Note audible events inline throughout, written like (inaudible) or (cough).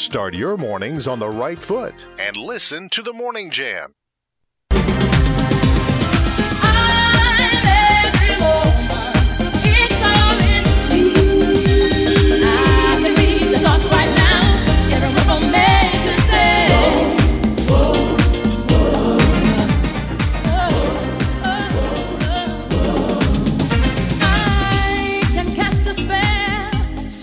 Start your mornings on the right foot and listen to the Morning Jam.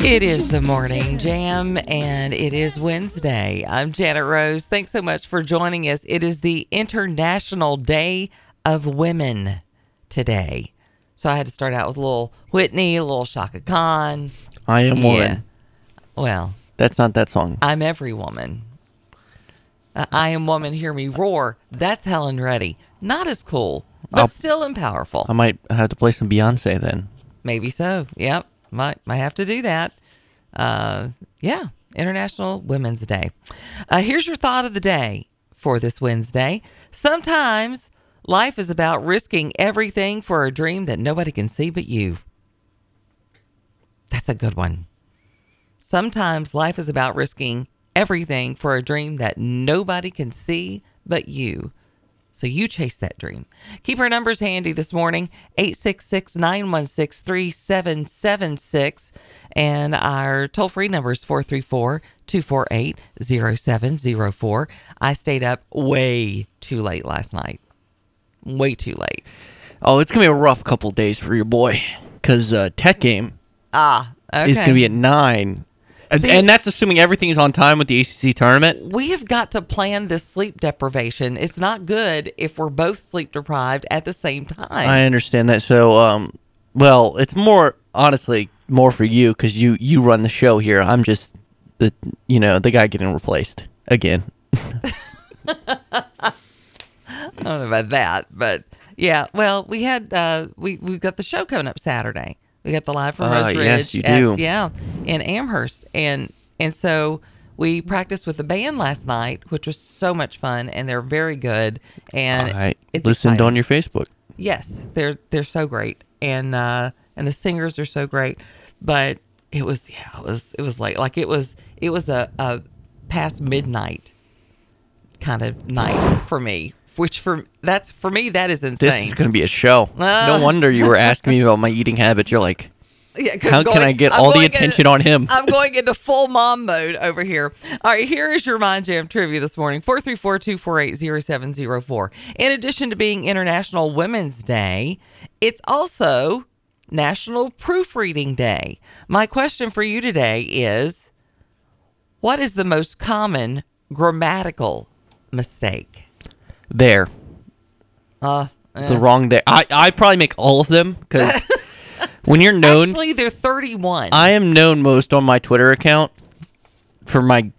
It is the morning jam and it is Wednesday. I'm Janet Rose. Thanks so much for joining us. It is the International Day of Women today. So I had to start out with a little Whitney, a little Chaka Khan. I am woman. Well, That's not that song. I'm every woman. Uh, I am woman, hear me roar. That's Helen Reddy. Not as cool, but I'll- still and powerful. I might have to play some Beyonce then. Maybe so. Yep. Might might have to do that. Uh, yeah. International Women's Day. Uh, here's your thought of the day for this Wednesday. Sometimes life is about risking everything for a dream that nobody can see but you. That's a good one. Sometimes life is about risking everything for a dream that nobody can see but you. So you chase that dream. Keep our numbers handy this morning 866 916 3776. And our toll free number is 434 248 0704. I stayed up way too late last night. Way too late. Oh, it's gonna be a rough couple days for your boy because uh, tech game Ah, okay. is gonna be at nine, And- See- and that's assuming everything is on time with the ACC tournament. we have got to plan this sleep deprivation. It's not good if we're both sleep deprived at the same time. I understand that. So, um, well, it's more honestly more for you because you you run the show here. I'm just the you know the guy getting replaced again. (laughs) I don't know about that, but yeah. Well, we had uh, we we got the show coming up Saturday. We got the live from Ah, Rose Ridge. yes, you at- do. yeah, in Amherst, and and so we practiced with the band last night, which was so much fun, and they're very good. And I it's listened exciting. on your Facebook. Yes, they're they're so great, and uh, and the singers are so great. But it was yeah, it was it was late. Like it was it was a, a past midnight kind of night for me. Which for that's for me that is insane. This is going to be a show. Ah. no wonder you were asking me (laughs) about my eating habits. You're like, Yeah, how can I get I'm all the going into- attention on him? I'm (laughs) going into full mom mode over here. All right, here is your Mind Jam trivia this morning 434 248 0704. In addition to being International Women's Day, it's also National Proofreading Day. My question for you today is What is the most common grammatical mistake? There. Uh, the wrong there. I, I probably make all of them because (laughs) when you're known, actually, they're 31. I am known most on my Twitter account for my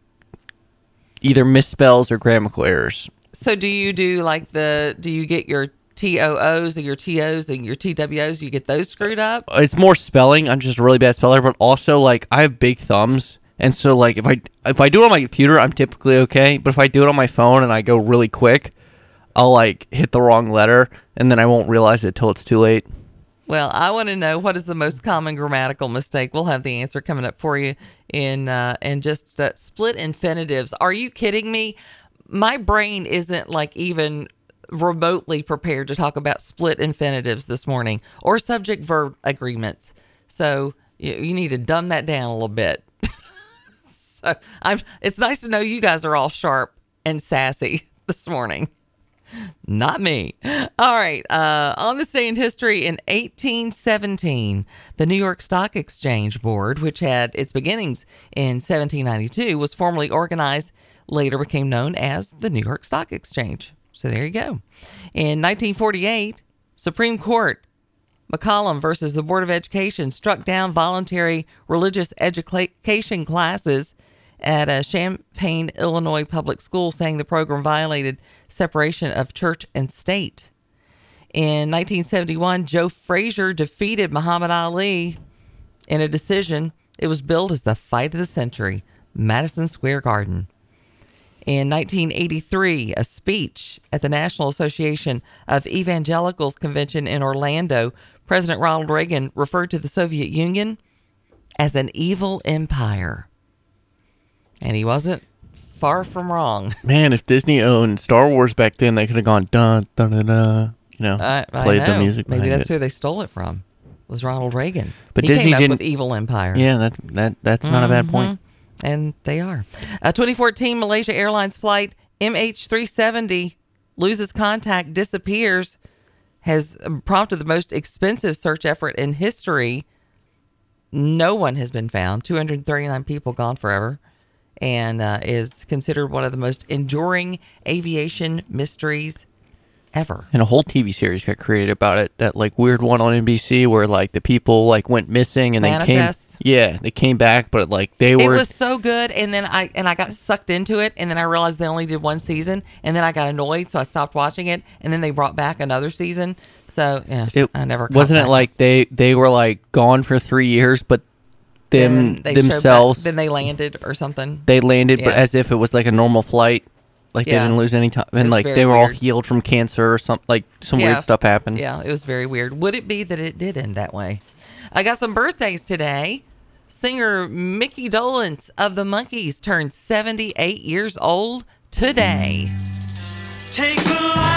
either misspells or grammatical errors. So do you do like the do you get your TOOs and your TOs and your TWOs? You get those screwed up? It's more spelling. I'm just a really bad speller, but also like I have big thumbs, and so like if I if I do it on my computer, I'm typically okay. But if I do it on my phone and I go really quick, I'll like hit the wrong letter, and then I won't realize it till it's too late. Well, I want to know what is the most common grammatical mistake. We'll have the answer coming up for you in uh, in just uh, split infinitives. Are you kidding me? My brain isn't like even remotely prepared to talk about split infinitives this morning or subject verb agreements. So you, you need to dumb that down a little bit. (laughs) so I'm. It's nice to know you guys are all sharp and sassy (laughs) this morning. (laughs) Not me. All right. Uh, on this day in history, in 1817, the New York Stock Exchange Board, which had its beginnings in 1792, was formally organized, later became known as the New York Stock Exchange. So there you go. In 1948, Supreme Court McCollum versus the Board of Education struck down voluntary religious education classes at a Champaign, Illinois public school, saying the program violated separation of church and state. In 1971, Joe Frazier defeated Muhammad Ali in a decision. It was billed as the fight of the century, Madison Square Garden. In 1983, a speech at the National Association of Evangelicals convention in Orlando, President Ronald Reagan referred to the Soviet Union as an evil empire. And he wasn't far from wrong. (laughs) Man, if Disney owned Star Wars back then, they could have gone dun dun dun dun. You know, I, I played the music. Maybe that's it. who they stole it from. Was Ronald Reagan. But he Disney came up didn't- with Evil Empire. Yeah, that that that's not a bad point. Mhm. And they are. A 2014 Malaysia Airlines flight MH370 loses contact, disappears, has prompted the most expensive search effort in history. No one has been found. 239 people gone forever. And uh, is considered one of the most enduring aviation mysteries ever. And a whole TV series got created about it. That like weird one on NBC where like the people like went missing and they Manifest? came. Yeah, they came back, but like they were. It was so good, and then I and I got sucked into it, and then I realized they only did one season, and then I got annoyed, so I stopped watching it, and then they brought back another season. So yeah, it I never wasn't it like they they were like gone for three years, but them Then they back- themselves then they landed or something. they landed, but as if it was like a normal flight. Like Yeah. they didn't lose any time, and like they were all healed from cancer or something. Like some Yeah. weird stuff happened. Yeah, it was very weird. Would it be that it did end that way? I got some birthdays today. Singer Mickey Dolenz of the Monkees turned 78 years old today. Take the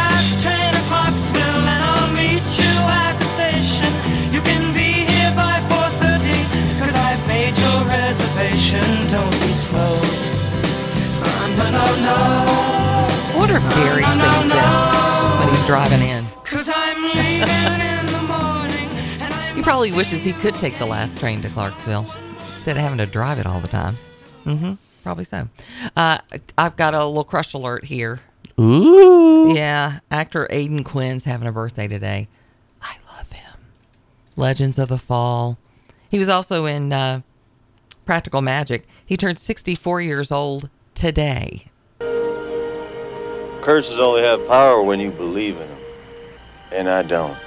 wonder if Gary No, no, sings no. this when he's driving in. Cause I'm leaving in the morning and He probably wishes he could take the last train to Clarksville instead of having to drive it all the time. Mm-hmm. Probably so. Uh, I've got a little crush alert here. Ooh. Yeah, actor Aidan Quinn's having a birthday today. I love him. Legends of the Fall. He was also in uh, Practical Magic. He turned 64 years old today. Curses only have power when you believe in them. And I don't.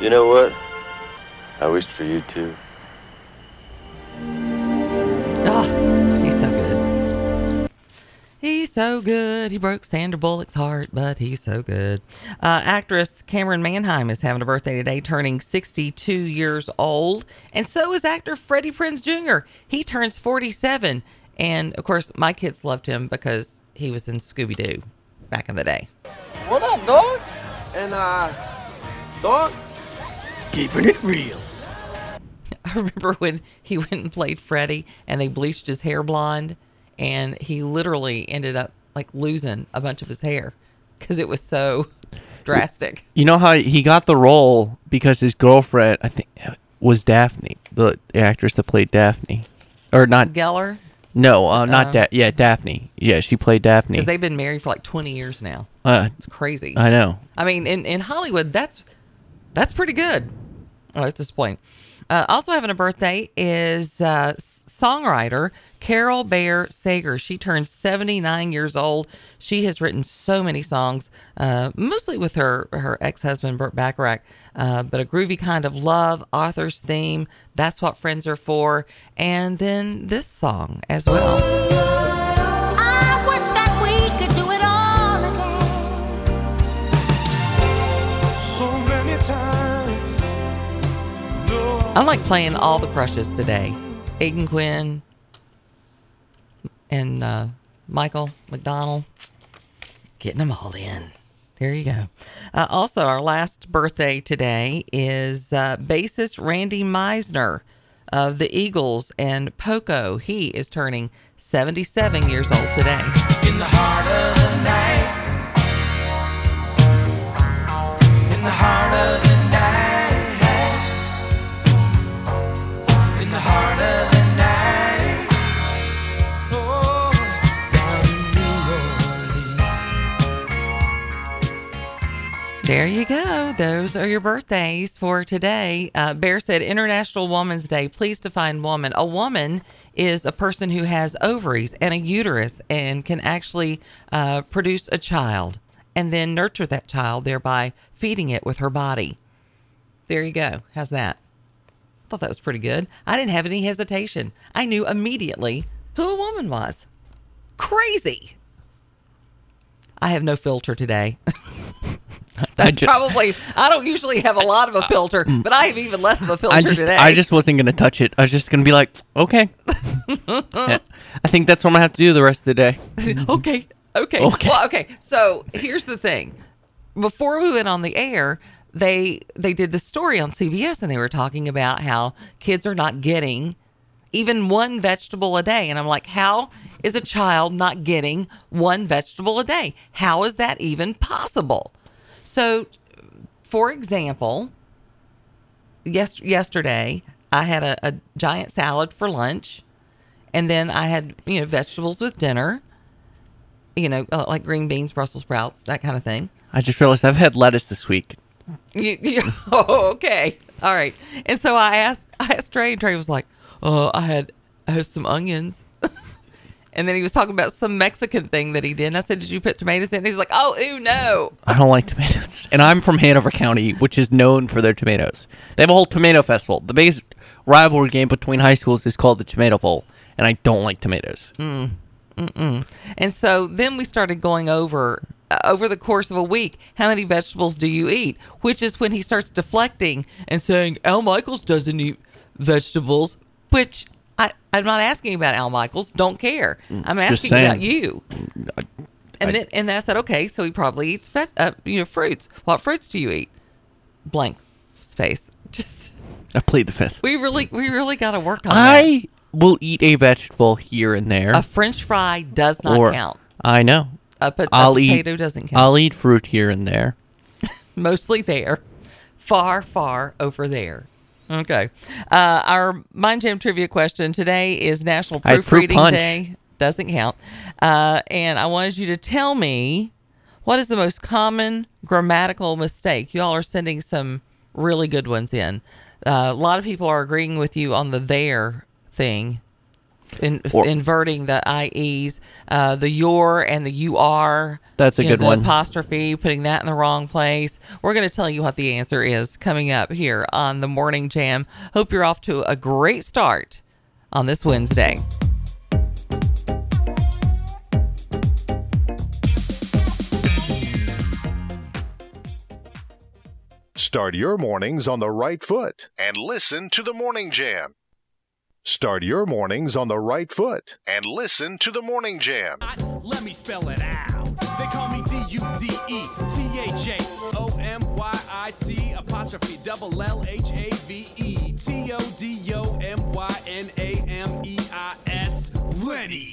You know what? I wished for you too. Good. He's so good. He broke Sandra Bullock's heart, but he's so good. Uh, actress Camryn Manheim is having a birthday today, turning 62 years old. And so is actor Freddie Prinze Jr. He turns 47. And of course, my kids loved him because he was in Scooby Doo back in the day. What up, dog? And uh, dog? keeping it real. (laughs) I remember when he went and played Freddie and they bleached his hair blonde and he literally ended up like losing a bunch of his hair because it was so drastic. You know how he got the role because his girlfriend, I think, was Daphne, the actress that played Daphne, or not? Geller, No, uh, not Um, da- Yeah, Daphne. Yeah, she played Daphne. because they've been married for like 20 years now. uh, It's crazy. I know. I mean, in, in Hollywood, that's that's pretty good. Oh, at this point. Uh, also having a birthday is uh, songwriter Carole Bayer Sager. She turned 79 years old. She has written so many songs, uh, mostly with her her ex husband Burt Bacharach. Uh, but a groovy kind of love, Arthur's theme. That's what friends are for, and then this song as well. I wish that we could do it all again. So many times. I like playing all the crushes today. Aidan Quinn and uh, Michael McDonald. Getting them all in. There you go. Uh, also, our last birthday today is uh, bassist Randy Meisner of the Eagles and Poco. He is turning 77 years old today. There you go. Those are your birthdays for today. Uh, Bear said International Woman's Day. Please define woman. A woman is a person who has ovaries and a uterus and can actually uh, produce a child and then nurture that child, thereby feeding it with her body. There you go. How's that? I thought that was pretty good. I didn't have any hesitation. I knew immediately who a woman was. Crazy. I have no filter today. (laughs) (laughs) That's just- probably. I don't usually have a lot of a filter, mm. but I have even less of a filter I just today. I just wasn't gonna touch it. I was just gonna be like, okay. (laughs) I think that's what I'm gonna have to do the rest of the day. (laughs) okay, okay, Okay. Well, okay. So here's the thing: before we went on the air, they they did the story on CBS, and they were talking about how kids are not getting even one vegetable a day, and I'm like, how is a child not getting one vegetable a day? How is that even possible? So, for example, yes, yesterday I had a, a giant salad for lunch, and then I had you know vegetables with dinner. You know, uh, like green beans, Brussels sprouts, that kind of thing. I just realized I've had lettuce this week. You, you, (laughs) oh, okay, all right. And so I asked, I asked Trey, and Trey was like, "Oh, I had, I had some onions." And then he was talking about some Mexican thing that he did. And I said, "Did you put tomatoes in?" And he's like, "Oh, ew, no." I don't like tomatoes. And I'm from Hanover County, which is known for their tomatoes. They have a whole tomato festival. The biggest rivalry game between high schools is called the Tomato Bowl, and I don't like tomatoes. Mm mm. And so then we started going over uh, over the course of a week, how many vegetables do you eat? Which is when he starts deflecting and saying Al Michaels doesn't eat vegetables, which I, I'm not asking about Al Michaels. Don't care. I'm Mm, asking about you. And I- then and I said, okay, so he probably eats veg- uh, you know fruits. What fruits do you eat? Blank space. (laughs) Just I plead the fifth. we really we really got to work on that. I will eat a vegetable here and there. A French fry does not or count. I know. A, po- I'll a potato eat. doesn't count. I'll eat fruit here and there. (laughs) mostly there, far, far over there. Okay. Uh, our Mind Jam trivia question today is National Proofreading. Day. Doesn't count. Uh, and I wanted you to tell me what is the most common grammatical mistake. You all are sending some really good ones in. Uh, a lot of people are agreeing with you on the there thing. In, Or- inverting the IEs, uh, the your and the you are. That's a you know, good the one. apostrophe, putting that in the wrong place. We're going to tell you what the answer is coming up here on the Morning Jam. Hope you're off to a great start on this Wednesday. Start your mornings on the right foot and listen to the Morning Jam. Start your mornings on the right foot and listen to the Morning Jam. Let me spell it out. They call me D U D E T H A O M Y I T apostrophe double L H A V E T O D O M Y N A M E I S. Letty.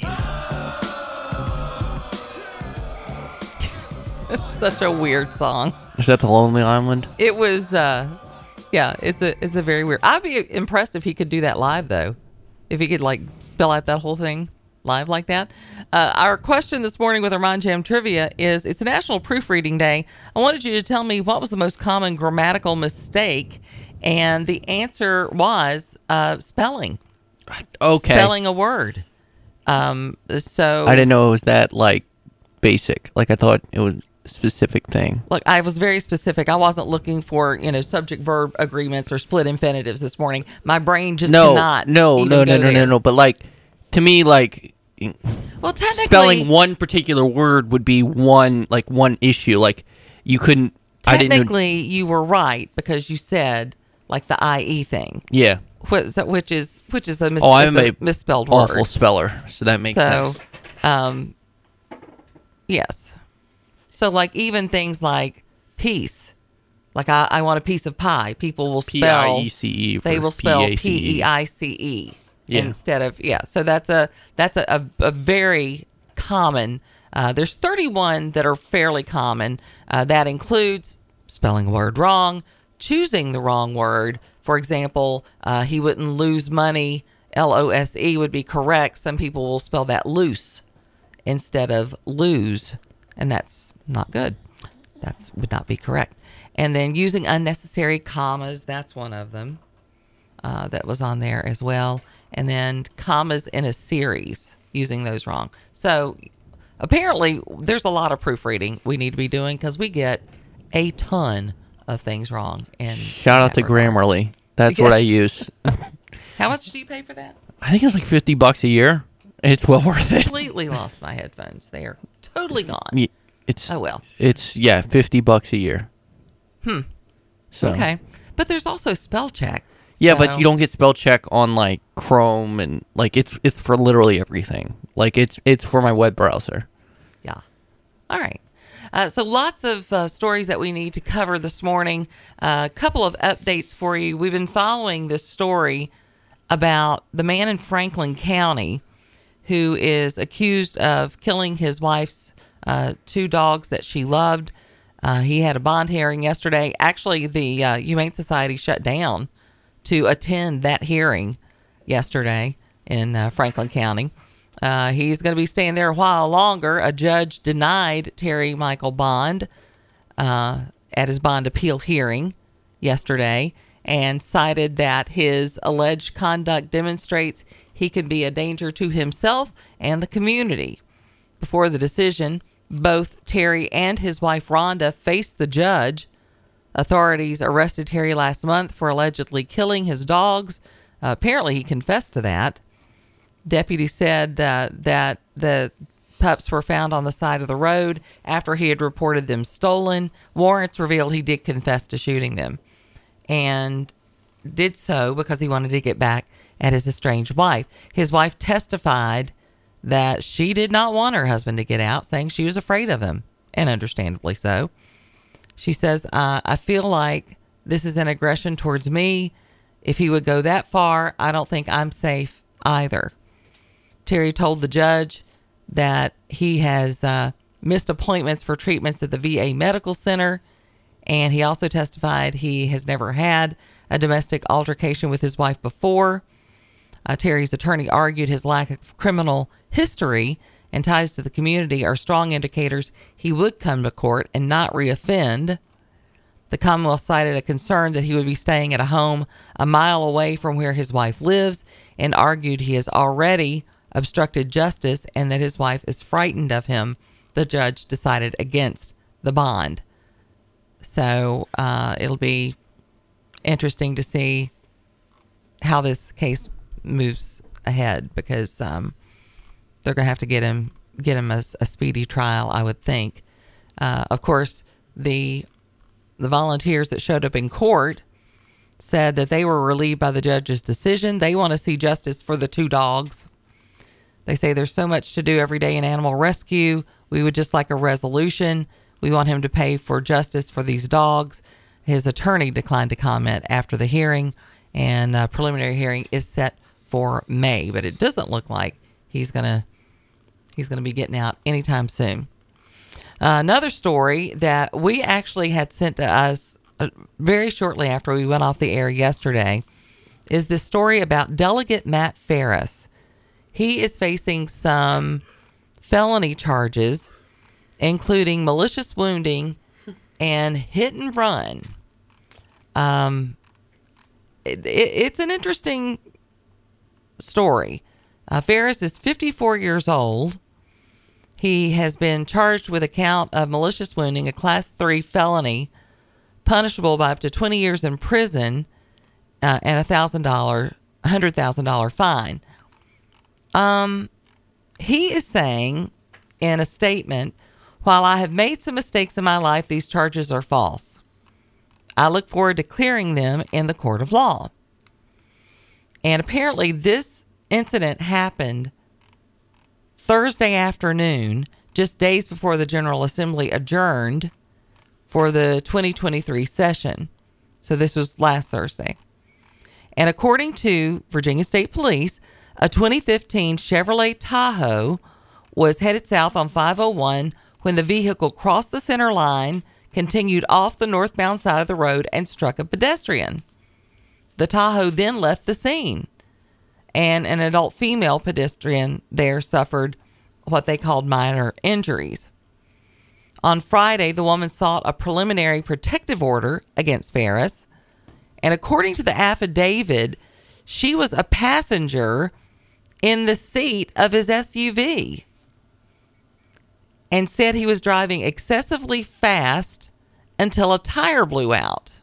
It's (laughs) such a weird song. Is that the Lonely Island? It was, uh, yeah, it's a it's a very weird. I'd be impressed if he could do that live though, if he could like spell out that whole thing live like that. Uh, our question this morning with our Mind Jam trivia is: It's National Proofreading Day. I wanted you to tell me what was the most common grammatical mistake, and the answer was uh, spelling. Okay. Spelling a word. Um, so I didn't know it was that like basic. Like I thought it was specific thing. Look, I was very specific. I wasn't looking for you know subject verb agreements or split infinitives this morning. My brain just No, cannot. no, no, no, no, no, there. no. But like to me, like Well, technically, spelling one particular word would be one like one issue. Like you couldn't. I didn't. know- technically you were right because you said like the IE thing, Yeah. which, which is which is a, mis- Oh, I'm it's a misspelled word. Awful word. speller, so that makes so, sense. um, yes. So like even things like peace, like I, I want a piece of pie. People will spell I E C E. they will spell P E I C E instead of yeah. So that's a that's a, a, a very common. Uh, there's 31 that are fairly common. Uh, that includes spelling a word wrong, choosing the wrong word. For example, uh, he wouldn't lose money. L O S E would be correct. Some people will spell that loose instead of lose, and that's not good. That would not be correct. And then using unnecessary commas, that's one of them uh, that was on there as well. And then commas in a series, using those wrong. So apparently, there's a lot of proofreading we need to be doing because we get a ton of things wrong. And Shout out to Grammarly. That's what I use. (laughs) How much do you pay for that? I think it's like fifty bucks a year. It's well (laughs) worth it. Completely lost my headphones. They are totally gone. It's Oh well. It's yeah, fifty bucks a year. Hmm. So Okay. But there's also spell check. yeah, So- but you don't get spell check on like Chrome and like it's it's for literally everything. Like it's it's for my web browser. Yeah. All right. Uh, so lots of uh, stories that we need to cover this morning. A couple of updates for you. We've been following this story about the man in Franklin County who is accused of killing his wife's uh, two dogs that she loved. Uh, he had a bond hearing yesterday. Actually, the uh, Humane Society shut down to attend that hearing yesterday in uh, Franklin County. Uh, he's going to be staying there a while longer. A judge denied Terry Michael Bond uh, at his bond appeal hearing yesterday and cited that his alleged conduct demonstrates he could be a danger to himself and the community. Before the decision, both Terry and his wife Rhonda faced the judge. Authorities arrested Terry last month for allegedly killing his dogs. Uh, apparently, he confessed to that. Deputies said uh, that the pups were found on the side of the road after he had reported them stolen. Warrants revealed he did confess to shooting them and did so because he wanted to get back at his estranged wife. His wife testified that she did not want her husband to get out, saying she was afraid of him, and understandably so. She says, I feel like this is an aggression towards me. If he would go that far, I don't think I'm safe either. Terry told the judge that he has uh, missed appointments for treatments at the VA Medical Center, and he also testified he has never had a domestic altercation with his wife before. Uh, Terry's attorney argued his lack of criminal history and ties to the community are strong indicators he would come to court and not reoffend. The Commonwealth cited a concern that he would be staying at a home a mile away from where his wife lives and argued he has already obstructed justice and that his wife is frightened of him. The judge decided against the bond. So uh, it'll be interesting to see how this case moves ahead because um, they're going to have to get him get him a, a speedy trial, I would think. Uh, of course, the the volunteers that showed up in court said that they were relieved by the judge's decision. They want to see justice for the two dogs. They say there's so much to do every day in animal rescue. We would just like a resolution. We want him to pay for justice for these dogs. His attorney declined to comment after the hearing, and a preliminary hearing is set for May, but it doesn't look like he's gonna he's gonna be getting out anytime soon. Uh, another story that we actually had sent to us uh, very shortly after we went off the air yesterday is this story about Delegate Matt Fariss. He is facing some felony charges, including malicious wounding and hit and run. Um, it, it, it's an interesting story. Uh, Fariss is 54 years old. He has been charged with a count of malicious wounding, a class three felony, punishable by up to 20 years in prison uh, and a thousand dollar, hundred thousand dollar fine. Um, he is saying in a statement, while I have made some mistakes in my life, these charges are false. I look forward to clearing them in the court of law. And apparently, this incident happened Thursday afternoon, just days before the General Assembly adjourned for the 2023 session. So, this was last Thursday. And according to Virginia State Police, a 2015 Chevrolet Tahoe was headed south on 501 when the vehicle crossed the center line, continued off the northbound side of the road, and struck a pedestrian. The Tahoe then left the scene, and an adult female pedestrian there suffered what they called minor injuries. On Friday, the woman sought a preliminary protective order against Fariss, and according to the affidavit, she was a passenger in the seat of his SUV and said he was driving excessively fast until a tire blew out.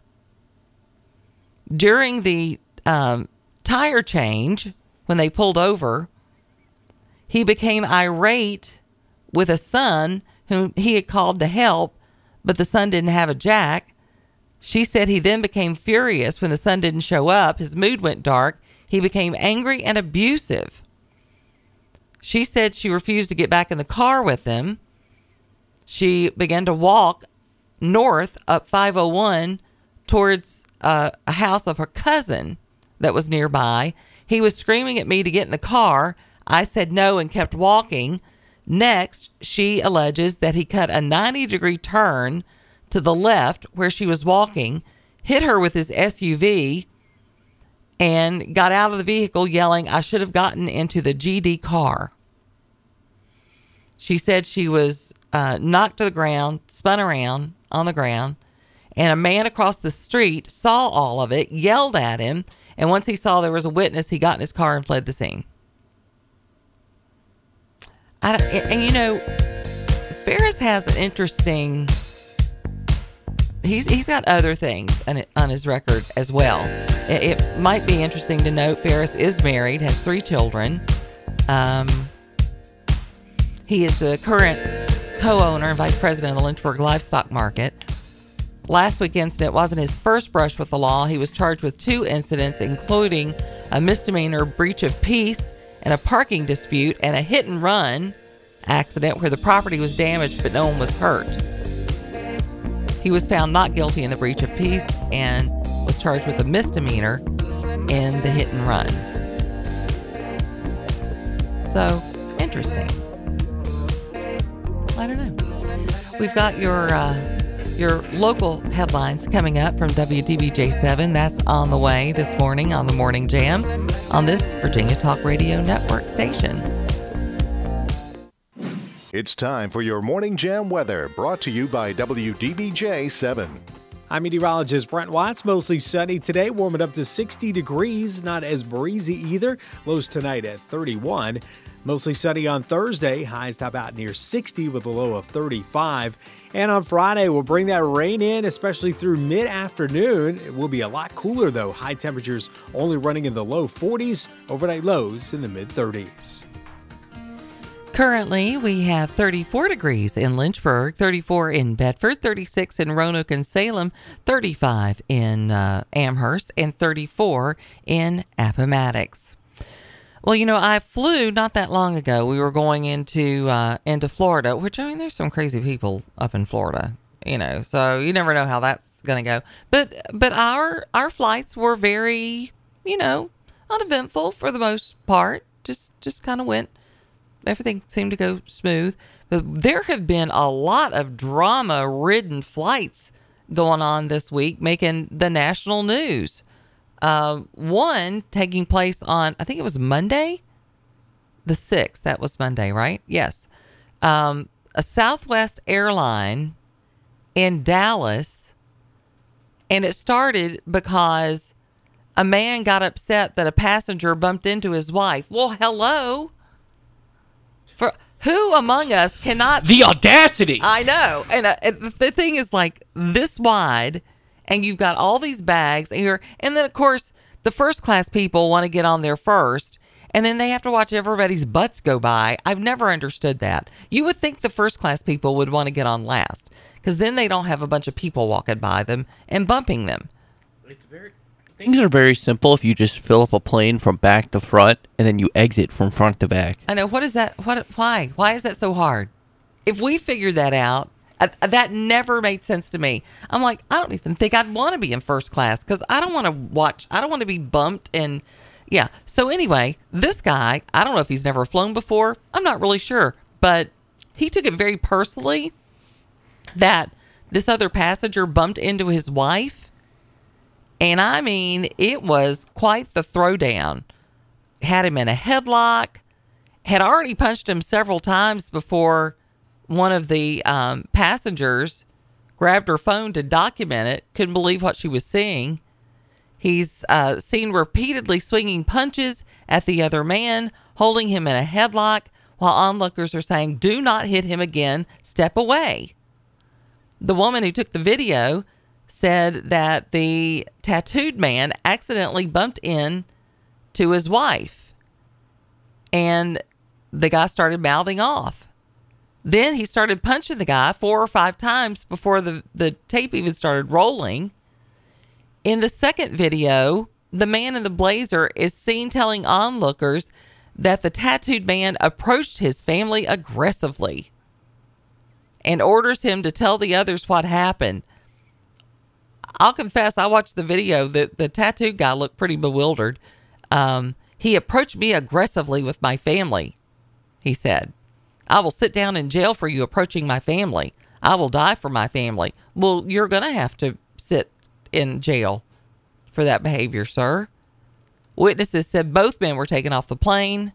During the um, tire change, when they pulled over, he became irate with a son whom he had called to help, but the son didn't have a jack. She said he then became furious when the son didn't show up. His mood went dark. He became angry and abusive. She said she refused to get back in the car with him. She began to walk north up 501 towards a house of her cousin that was nearby. He was screaming at me to get in the car. I said no and kept walking. Next, she alleges that he cut a 90 degree turn to the left where she was walking, hit her with his SUV, and got out of the vehicle yelling, I should have gotten into the GD car. She said she was uh, knocked to the ground, spun around on the ground, and a man across the street saw all of it, yelled at him, and once he saw there was a witness, he got in his car and fled the scene. I and you know, Fariss has an interesting. He's he's got other things on, on his record as well. It, it might be interesting to note Fariss is married, has three children. Um, he is the current co-owner and vice president of the Lynchburg Livestock Market. Last week's incident wasn't his first brush with the law. He was charged with two incidents, including a misdemeanor breach of peace and a parking dispute and a hit and run accident where the property was damaged but no one was hurt. He was found not guilty in the breach of peace and was charged with a misdemeanor in the hit and run. So, interesting. I don't know. We've got your uh, your local headlines coming up from WDBJ7. That's on the way this morning on the Morning Jam on this Virginia Talk Radio Network station. It's time for your Morning Jam weather, brought to you by WDBJ 7. I'm meteorologist Brent Watts. Mostly sunny today, warming up to 60 degrees. Not as breezy either. Lows tonight at 31. Mostly sunny on Thursday. Highs top out near 60 with a low of 35. And on Friday, we'll bring that rain in, especially through mid afternoon. It will be a lot cooler though. High temperatures only running in the low 40s, overnight lows in the mid 30s. Currently, we have 34 degrees in Lynchburg, 34 in Bedford, 36 in Roanoke and Salem, 35 in uh, Amherst, and 34 in Appomattox. Well, you know, I flew not that long ago. We were going into uh, into Florida, which I mean, there's some crazy people up in Florida, you know. So you never know how that's going to go. But but our our flights were very, you know, uneventful for the most part. Just just kind of went. Everything seemed to go smooth. But there have been a lot of drama ridden flights going on this week, making the national news. Uh, one taking place on, I think it was Monday, the 6th. That was Monday, right? Yes. Um, a Southwest airline in Dallas. And it started because a man got upset that a passenger bumped into his wife. Well, hello. For who among us cannot The audacity! I know. And, uh, and the thing is like this wide and you've got all these bags and you're and then of course the first class people want to get on there first and then they have to watch everybody's butts go by. I've never understood that. You would think the first class people would want to get on last because then they don't have a bunch of people walking by them and bumping them. Things are very simple if you just fill up a plane from back to front and then you exit from front to back. I know. What is that? What? Why? Why is that so hard? If we figured that out, uh, that never made sense to me. I'm like, I don't even think I'd want to be in first class because I don't want to watch. I don't want to be bumped and yeah. So anyway, this guy, I don't know if he's never flown before. I'm not really sure, but he took it very personally that this other passenger bumped into his wife. And I mean, it was quite the throwdown. Had him in a headlock, had already punched him several times before one of the um, passengers grabbed her phone to document it. Couldn't believe what she was seeing. He's uh, seen repeatedly swinging punches at the other man, holding him in a headlock, while onlookers are saying, Do not hit him again, step away. The woman who took the video said that the tattooed man accidentally bumped in to his wife and the guy started mouthing off. Then he started punching the guy four or five times before the, the tape even started rolling. In the second video, the man in the blazer is seen telling onlookers that the tattooed man approached his family aggressively and orders him to tell the others what happened. I'll confess, I watched the video. The, the tattooed guy looked pretty bewildered. Um, he approached me aggressively with my family, he said. I will sit down in jail for you approaching my family. I will die for my family. Well, you're going to have to sit in jail for that behavior, sir. Witnesses said both men were taken off the plane.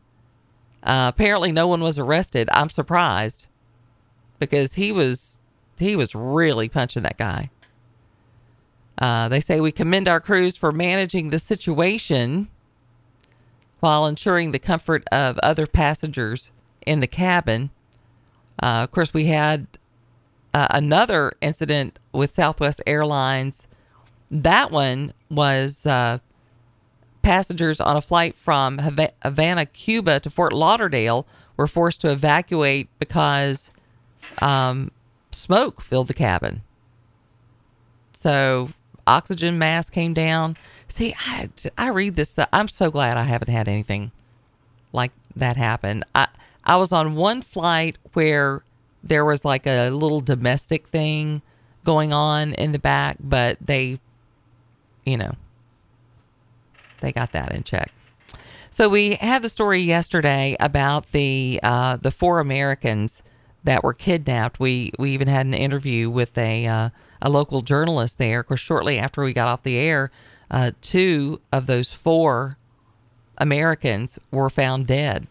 Uh, apparently, no one was arrested. I'm surprised because he was he was really punching that guy. Uh, they say we commend our crews for managing the situation while ensuring the comfort of other passengers in the cabin. Uh, of course, we had uh, another incident with Southwest Airlines. That one was uh, passengers on a flight from Havana, Cuba to Fort Lauderdale were forced to evacuate because um, smoke filled the cabin. So oxygen mask came down. See, I, I read this. I'm so glad I haven't had anything like that happen. I I was on one flight where there was like a little domestic thing going on in the back, but they, you know, they got that in check. So we had the story yesterday about the uh, the four Americans that were kidnapped. We we even had an interview with a uh, a local journalist there. Of course, shortly after we got off the air, uh, two of those four Americans were found dead.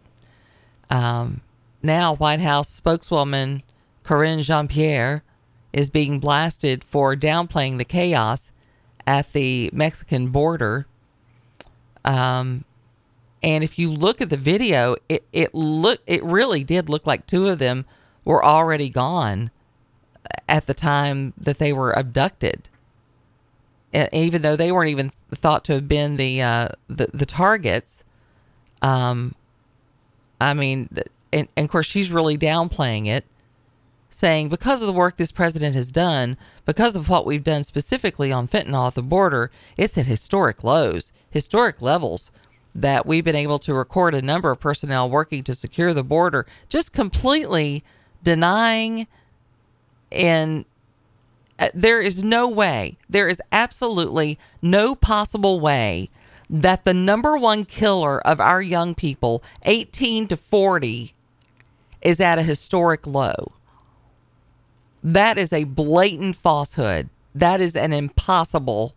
Um, now, White House spokeswoman Karine Jean Pierre is being blasted for downplaying the chaos at the Mexican border. Um, and if you look at the video, it it look it really did look like two of them were already gone at the time that they were abducted. Even though they weren't even thought to have been the uh, the, the targets, um, I mean, and, and of course she's really downplaying it, saying because of the work this president has done, because of what we've done specifically on fentanyl at the border, it's at historic lows, historic levels that we've been able to record a number of personnel working to secure the border, just completely denying and uh, there is no way, there is absolutely no possible way that the number one killer of our young people, 18 to 40, is at a historic low. That is a blatant falsehood. That is an impossible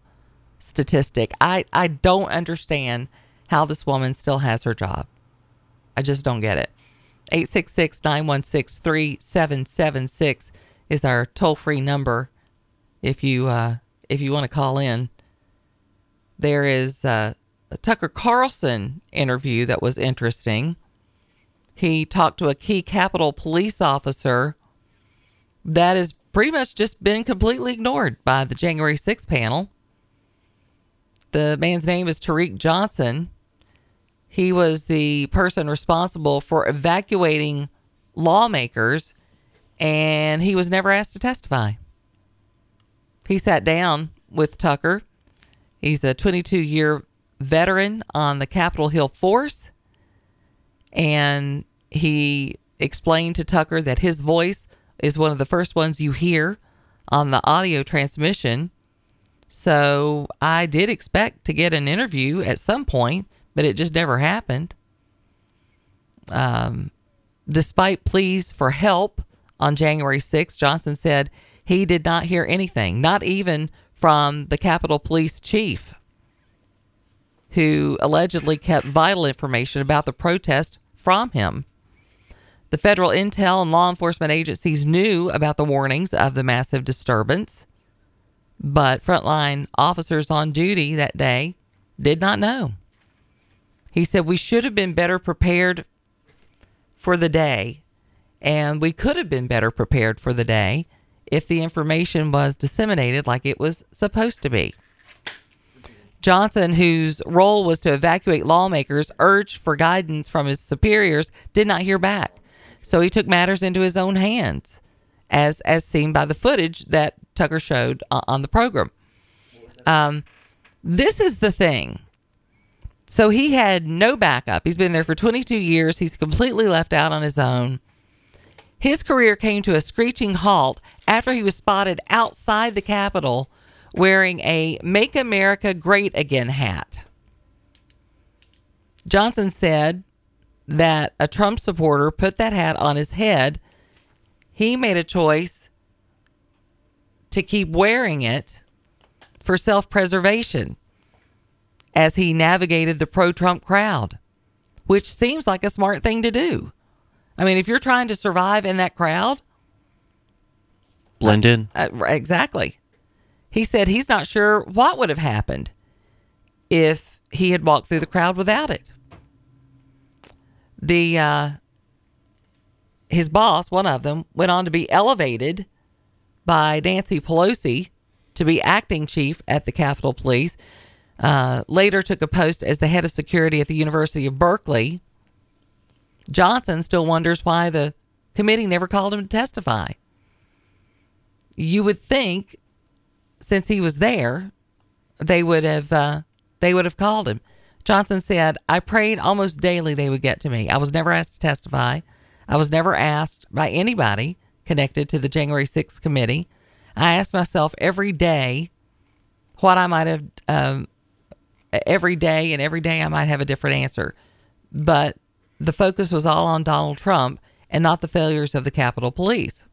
statistic. I, I don't understand how this woman still has her job. I just don't get it. 866 916 3776 is our toll free number if you uh, if you want to call in. There is uh, Tucker Carlson interview that was interesting. He talked to a key Capitol police officer that has pretty much just been completely ignored by the January 6th panel. The man's name is Tarik Johnson. He was the person responsible for evacuating lawmakers, and he was never asked to testify. He sat down with Tucker. He's a 22 year veteran on the Capitol Hill Force, and he explained to Tucker that his voice is one of the first ones you hear on the audio transmission. So I did expect to get an interview at some point, but it just never happened. Um, despite pleas for help on January 6th, Johnson said he did not hear anything, not even from the Capitol Police chief, who allegedly kept vital information about the protest from him. The federal intel and law enforcement agencies knew about the warnings of the massive disturbance, but frontline officers on duty that day did not know. He said, We should have been better prepared for the day, and we could have been better prepared for the day if the information was disseminated like it was supposed to be. Johnson, whose role was to evacuate lawmakers, urged for guidance from his superiors, did not hear back. So he took matters into his own hands, as as seen by the footage that Tucker showed on the program. Um, This is the thing. So he had no backup. He's been there for 22 years. He's completely left out on his own. His career came to a screeching halt after he was spotted outside the Capitol wearing a Make America Great Again hat. Johnson said that a Trump supporter put that hat on his head. He made a choice to keep wearing it for self preservation as he navigated the pro Trump crowd, which seems like a smart thing to do. I mean, if you're trying to survive in that crowd, Blend in. uh, exactly. He said he's not sure what would have happened if he had walked through the crowd without it. The uh, his boss, one of them, went on to be elevated by Nancy Pelosi to be acting chief at the Capitol Police. Uh, later took a post as the head of security at the University of Berkeley. Johnson still wonders why the committee never called him to testify. You would think, since he was there, they would have uh, they would have called him. Johnson said, "I prayed almost daily they would get to me. I was never asked to testify. I was never asked by anybody connected to the January 6th committee. I asked myself every day what I might have um, every day, and every day I might have a different answer. But the focus was all on Donald Trump and not the failures of the Capitol Police.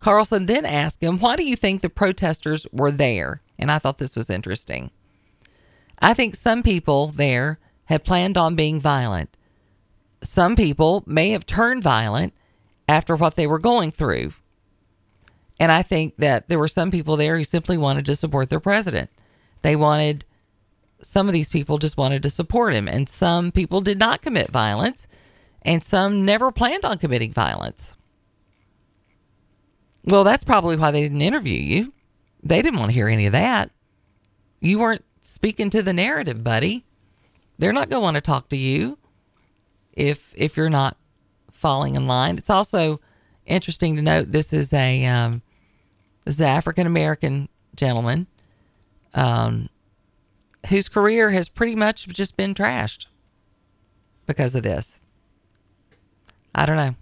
Carlson then asked him, Why do you think the protesters were there? And I thought this was interesting. I think some people there had planned on being violent. Some people may have turned violent after what they were going through. And I think that there were some people there who simply wanted to support their president. They wanted, some of these people just wanted to support him. And some people did not commit violence, and some never planned on committing violence. Well, that's probably why they didn't interview you. They didn't want to hear any of that. You weren't speaking to the narrative, buddy. They're not going to want to talk to you if if you're not falling in line. It's also interesting to note this is a um, this is an African American gentleman um, whose career has pretty much just been trashed because of this. I don't know.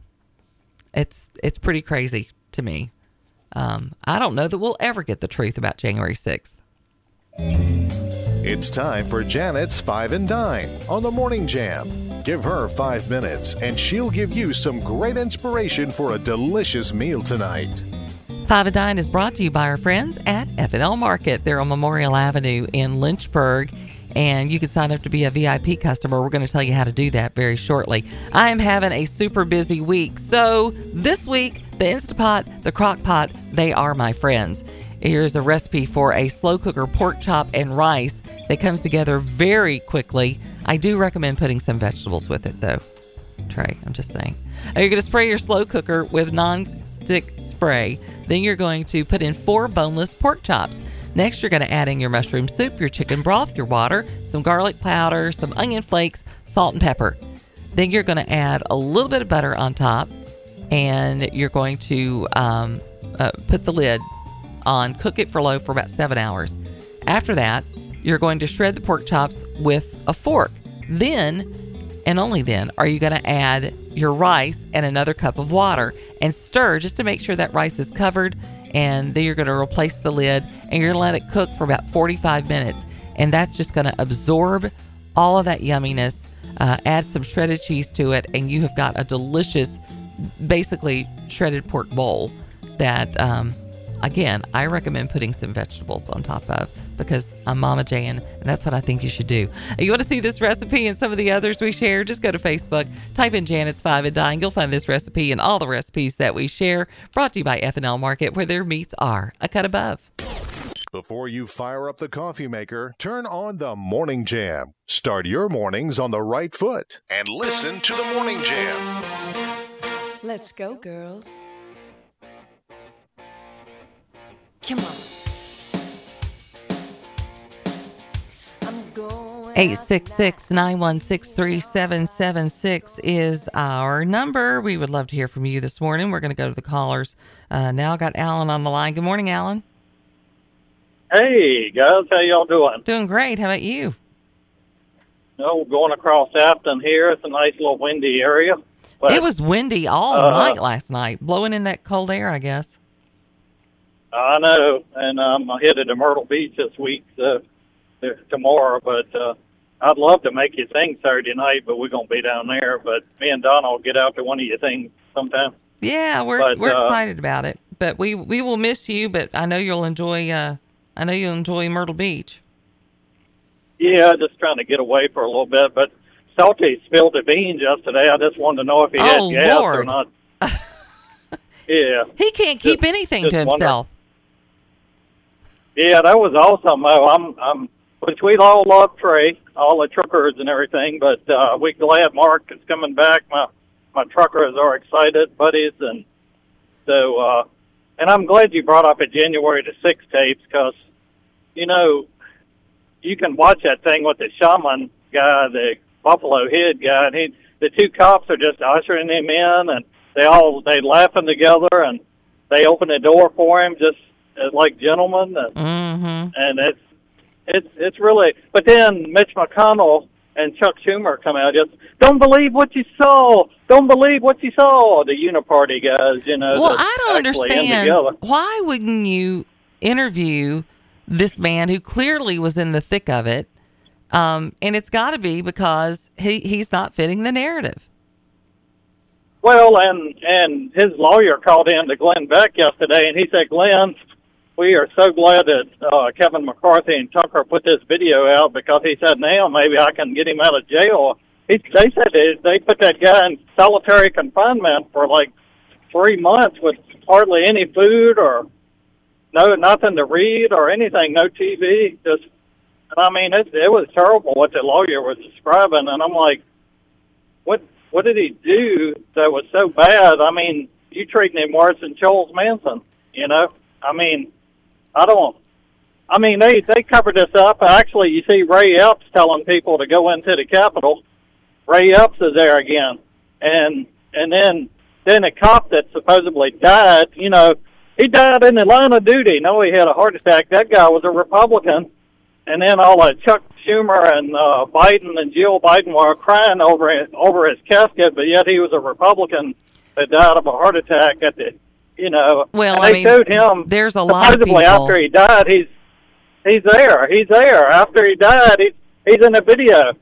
It's it's pretty crazy to me. Um, I don't know that we'll ever get the truth about January sixth. It's time for Janet's Five and Dine on the Morning Jam. Give her five minutes and she'll give you some great inspiration for a delicious meal tonight. Five and Dine is brought to you by our friends at F&L Market. They're on Memorial Avenue in Lynchburg, and you can sign up to be a VIP customer. We're going to tell you how to do that very shortly. I am having a super busy week, so this week, the Instapot, the Crock Pot, they are my friends. Here's a recipe for a slow cooker pork chop and rice that comes together very quickly. I do recommend putting some vegetables with it, though. Trey, I'm just saying. You're going to spray your slow cooker with non-stick spray. Then you're going to put in four boneless pork chops. Next, you're going to add in your mushroom soup, your chicken broth, your water, some garlic powder, some onion flakes, salt, and pepper. Then you're going to add a little bit of butter on top, and you're going to um, uh, put the lid on, cook it for low for about seven hours. After that, you're going to shred the pork chops with a fork. Then, and only then, are you going to add your rice and another cup of water and stir just to make sure that rice is covered. And then you're going to replace the lid and you're going to let it cook for about 45 minutes. And that's just going to absorb all of that yumminess. Uh, add some shredded cheese to it, and you have got a delicious, basically shredded pork bowl that um, again, I recommend putting some vegetables on top of because I'm Mama Jan, and that's what I think you should do. You want to see this recipe and some of the others we share? Just go to Facebook, type in Janet's Five and Dine. You'll find this recipe and all the recipes that we share. Brought to you by F&L Market, where their meats are a cut above. Before you fire up the coffee maker, turn on the Morning Jam. Start your mornings on the right foot and listen to the Morning Jam. Let's go, girls. Come on. I'm going. 866 916 3776 is our number. We would love to hear from you this morning. We're going to go to the callers. Uh, now got Alan on the line. Good morning, Alan. Hey guys, how y'all doing? Doing great. How about you? No, we're going across Afton here. It's a nice little windy area. But, it was windy all uh, night last night, blowing in that cold air, I guess. I know, and um, I'm headed to Myrtle Beach this week, uh, there- tomorrow. But uh, I'd love to make you sing Saturday night, but we're gonna be down there. But me and Donna will get out to one of your things sometime. Yeah, we're But, we're uh, excited about it. But we we will miss you. But I know you'll enjoy. Uh, I know you'll enjoy Myrtle Beach. Yeah, just trying to get away for a little bit. But Salty spilled the beans yesterday. I just wanted to know if he Oh, had gas or not. (laughs) yeah. He can't keep Just- anything just to wonder- himself. Yeah, that was awesome. I'm, I'm, which we all love Trey, all the truckers and everything, but uh, we're glad Mark is coming back. My my truckers are excited, buddies, and so. uh And I'm glad you brought up a January the sixth tapes because, you know, you can watch that thing with the shaman guy, the Buffalo Head guy, and he, the two cops are just ushering him in, and they all they laughing together, and they open the door for him just as like gentlemen, and Mm-hmm. and it's it's it's really. But then Mitch McConnell and Chuck Schumer come out just don't believe what you saw, don't believe what you saw. The Uniparty guys, you know. Well, I don't understand why wouldn't you interview this man who clearly was in the thick of it? Um, and it's got to be because he he's not fitting the narrative. Well, and and his lawyer called in to Glenn Beck yesterday, and he said, Glenn, we are so glad that uh, Kevin McCarthy and Tucker put this video out because he said now maybe I can get him out of jail. He, they said they, they put that guy in solitary confinement for like three months with hardly any food or no nothing to read or anything, no TV. Just, and I mean, it, it was terrible what the lawyer was describing, and I'm like, what what did he do that was so bad? I mean, you treating him worse than Charles Manson, you know? I mean, I don't. I mean, they they covered this up. Actually, you see Ray Epps telling people to go into the Capitol. Ray Epps is there again, and and then then a cop that supposedly died. You know, he died in the line of duty. No, he had a heart attack. That guy was a Republican, and then all uh, Chuck Schumer and uh, Biden and Jill Biden were crying over it, over his casket, but yet he was a Republican that died of a heart attack at the, you know. Well, and I they mean, showed him. there's a lot of people- after he died, he's he's there. He's there after he died. He's he's in the video.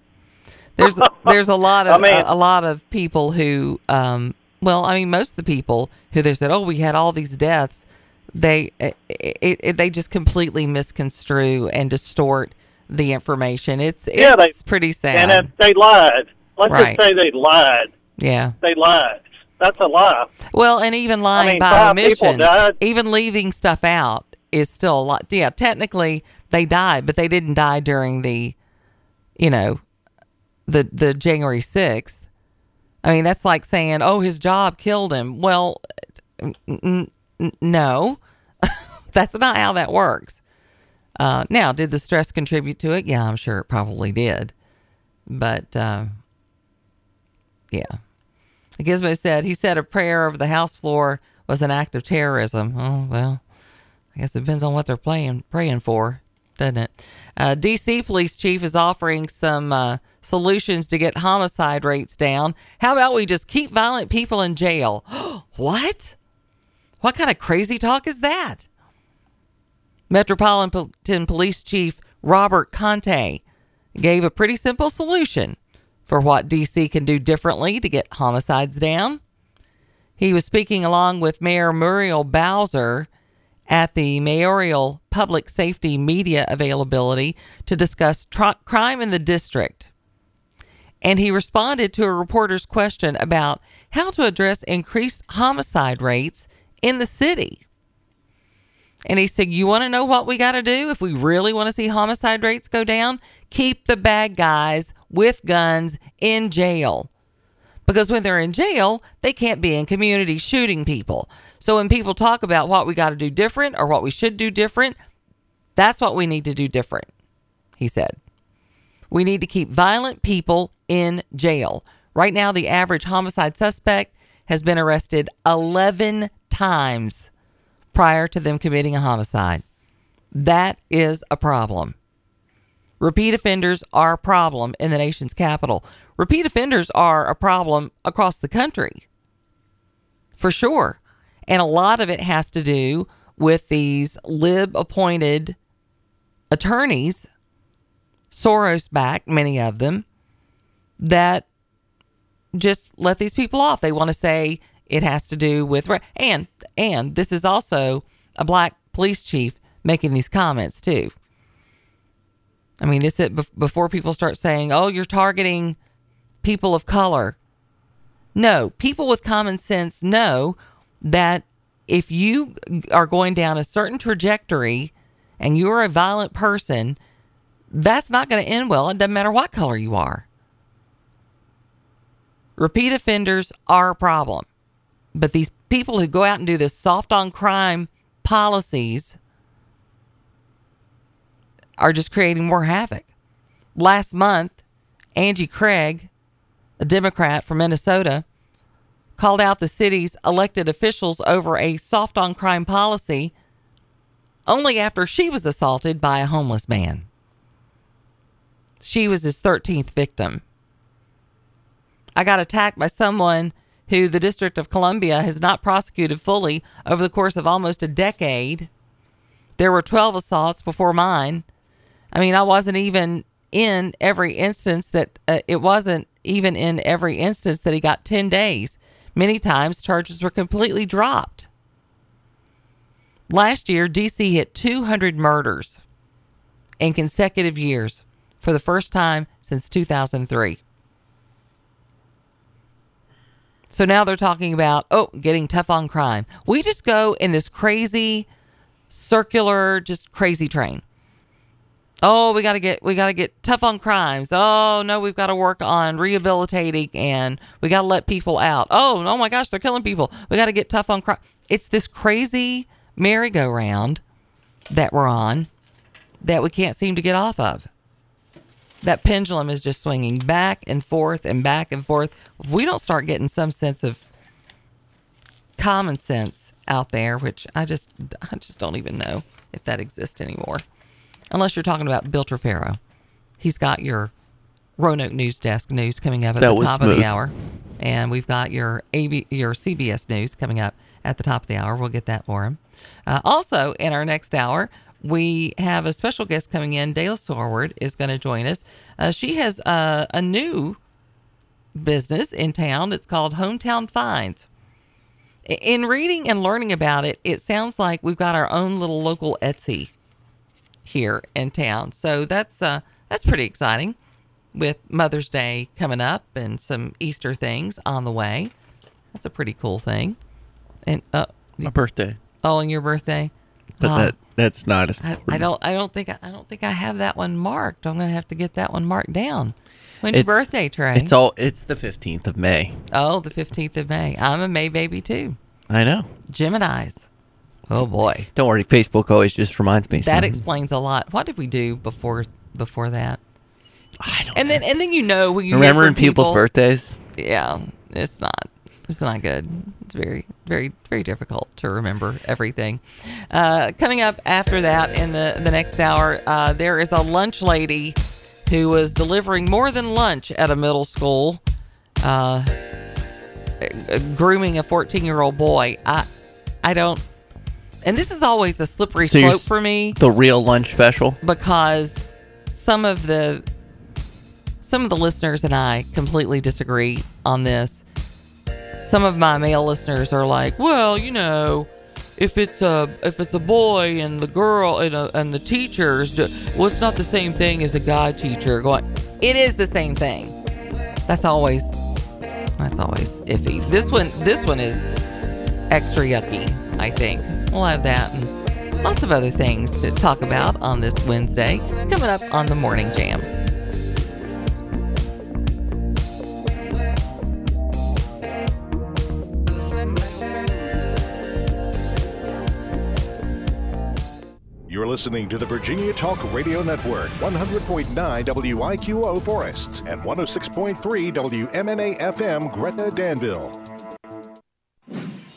There's there's a lot (laughs) I of mean- a, a lot of people who, um, well, I mean, most of the people who they said, oh, we had all these deaths. They it, it, they just completely misconstrue and distort the information. It's it's Yeah, they- pretty sad. And if they lied. Let's Right. just say they lied. yeah. They lied. That's a lie. Well, and even lying mean, by omission, even leaving stuff out is still a lot. Yeah, technically they died, but they didn't die during the, you know, the the January sixth. I mean, that's like saying, "Oh, his job killed him." Well, n- n- no, that's not how that works. Uh, now, did the stress contribute to it? Yeah, I'm sure it probably did, but uh, yeah. Gizmo said he said a prayer over the House floor was an act of terrorism. Oh well, I guess it depends on what they're playing praying for, doesn't it? Uh, D.C. police chief is offering some uh, solutions to get homicide rates down. How about we just keep violent people in jail? (gasps) what? What kind of crazy talk is that? Metropolitan Police Chief Robert Contee gave a pretty simple solution for what DC can do differently to get homicides down. He was speaking along with Mayor Muriel Bowser at the mayoral public safety media availability to discuss crime in the district. And he responded to a reporter's question about how to address increased homicide rates in the city. And he said, You want to know what we got to do if we really want to see homicide rates go down? Keep the bad guys with guns in jail. Because when they're in jail, they can't be in communities shooting people. So when people talk about what we got to do different or what we should do different, that's what we need to do different, he said. We need to keep violent people in jail. Right now, the average homicide suspect has been arrested 11 times prior to them committing a homicide. That is a problem. Repeat offenders are a problem in the nation's capital. Repeat offenders are a problem across the country, for sure. And a lot of it has to do with these lib appointed attorneys, Soros backed, many of them, that just let these people off. They want to say it has to do with and and this is also a black police chief making these comments too. I mean, this is before people start saying, "Oh, you're targeting people of color." No, people with common sense know that if you are going down a certain trajectory and you're a violent person, that's not going to end well. It doesn't matter what color you are. Repeat offenders are a problem. But these people who go out and do this soft on crime policies are just creating more havoc. Last month, Angie Craig, a Democrat from Minnesota, called out the city's elected officials over a soft on crime policy only after she was assaulted by a homeless man. She was his 13th victim. I got attacked by someone who the District of Columbia has not prosecuted fully over the course of almost a decade. There were 12 assaults before mine. I mean, I wasn't even in every instance that uh, it wasn't even in every instance that he got 10 days. Many times charges were completely dropped. Last year, DC hit 200 murders in consecutive years for the first time since 2003. So now they're talking about, oh, getting tough on crime. We just go in this crazy circular, just crazy train. Oh, we got to get we got to get tough on crimes. Oh, no, we've got to work on rehabilitating and we got to let people out. Oh, oh my gosh, they're killing people. We got to get tough on crime. It's this crazy merry-go-round that we're on that we can't seem to get off of that pendulum is just swinging back and forth and back and forth. If we don't start getting some sense of common sense out there, which I just I just don't even know if that exists anymore, unless you're talking about Bill Trefero. He's got your Roanoke News Desk news coming up at That the top of the hour, and we've got your AB your CBS news coming up at the top of the hour. We'll get that for him. Uh, also, in our next hour, we have a special guest coming in. Dale Sorward is going to join us. Uh, she has uh, a new business in town. It's called Hometown Finds. In reading and learning about it, it sounds like we've got our own little local Etsy here in town. So that's uh, that's pretty exciting. With Mother's Day coming up and some Easter things on the way, that's a pretty cool thing. And uh, My birthday. oh, and your birthday. But that that's not as I, I don't. I don't think. I don't think I have that one marked. I'm gonna have to get that one marked down. When's your birthday, Trey? It's all it's the fifteenth of May. oh, the 15th of May. I'm a May baby too. I know. Gemini's. Oh boy, Don't worry, Facebook always just reminds me. that explains a lot. What did we do before before that? I don't And then and then you know when you hear remembering people, people's birthdays. Yeah, it's not. It's not good. It's very, very, very difficult to remember everything. Uh, coming up after that in the the next hour, uh, there is a lunch lady who was delivering more than lunch at a middle school, uh, uh, grooming a 14 year old boy. I, I don't. And this is always a slippery So slope for me The real lunch special. because some of the some of the listeners and I completely disagree on this. Some of my male listeners are like, "Well, you know, if it's a if it's a boy and the girl and, a, and the teachers, well, it's not the same thing as a guy teacher." Going, it is the same thing. That's always that's always iffy. This one this one is extra yucky. I think we'll have that and lots of other things to talk about on this Wednesday. Coming up on the Morning Jam. Listening to the Virginia Talk Radio Network, 100.9 WIQO Forest and 106.3 WMNA FM Gretna Danville.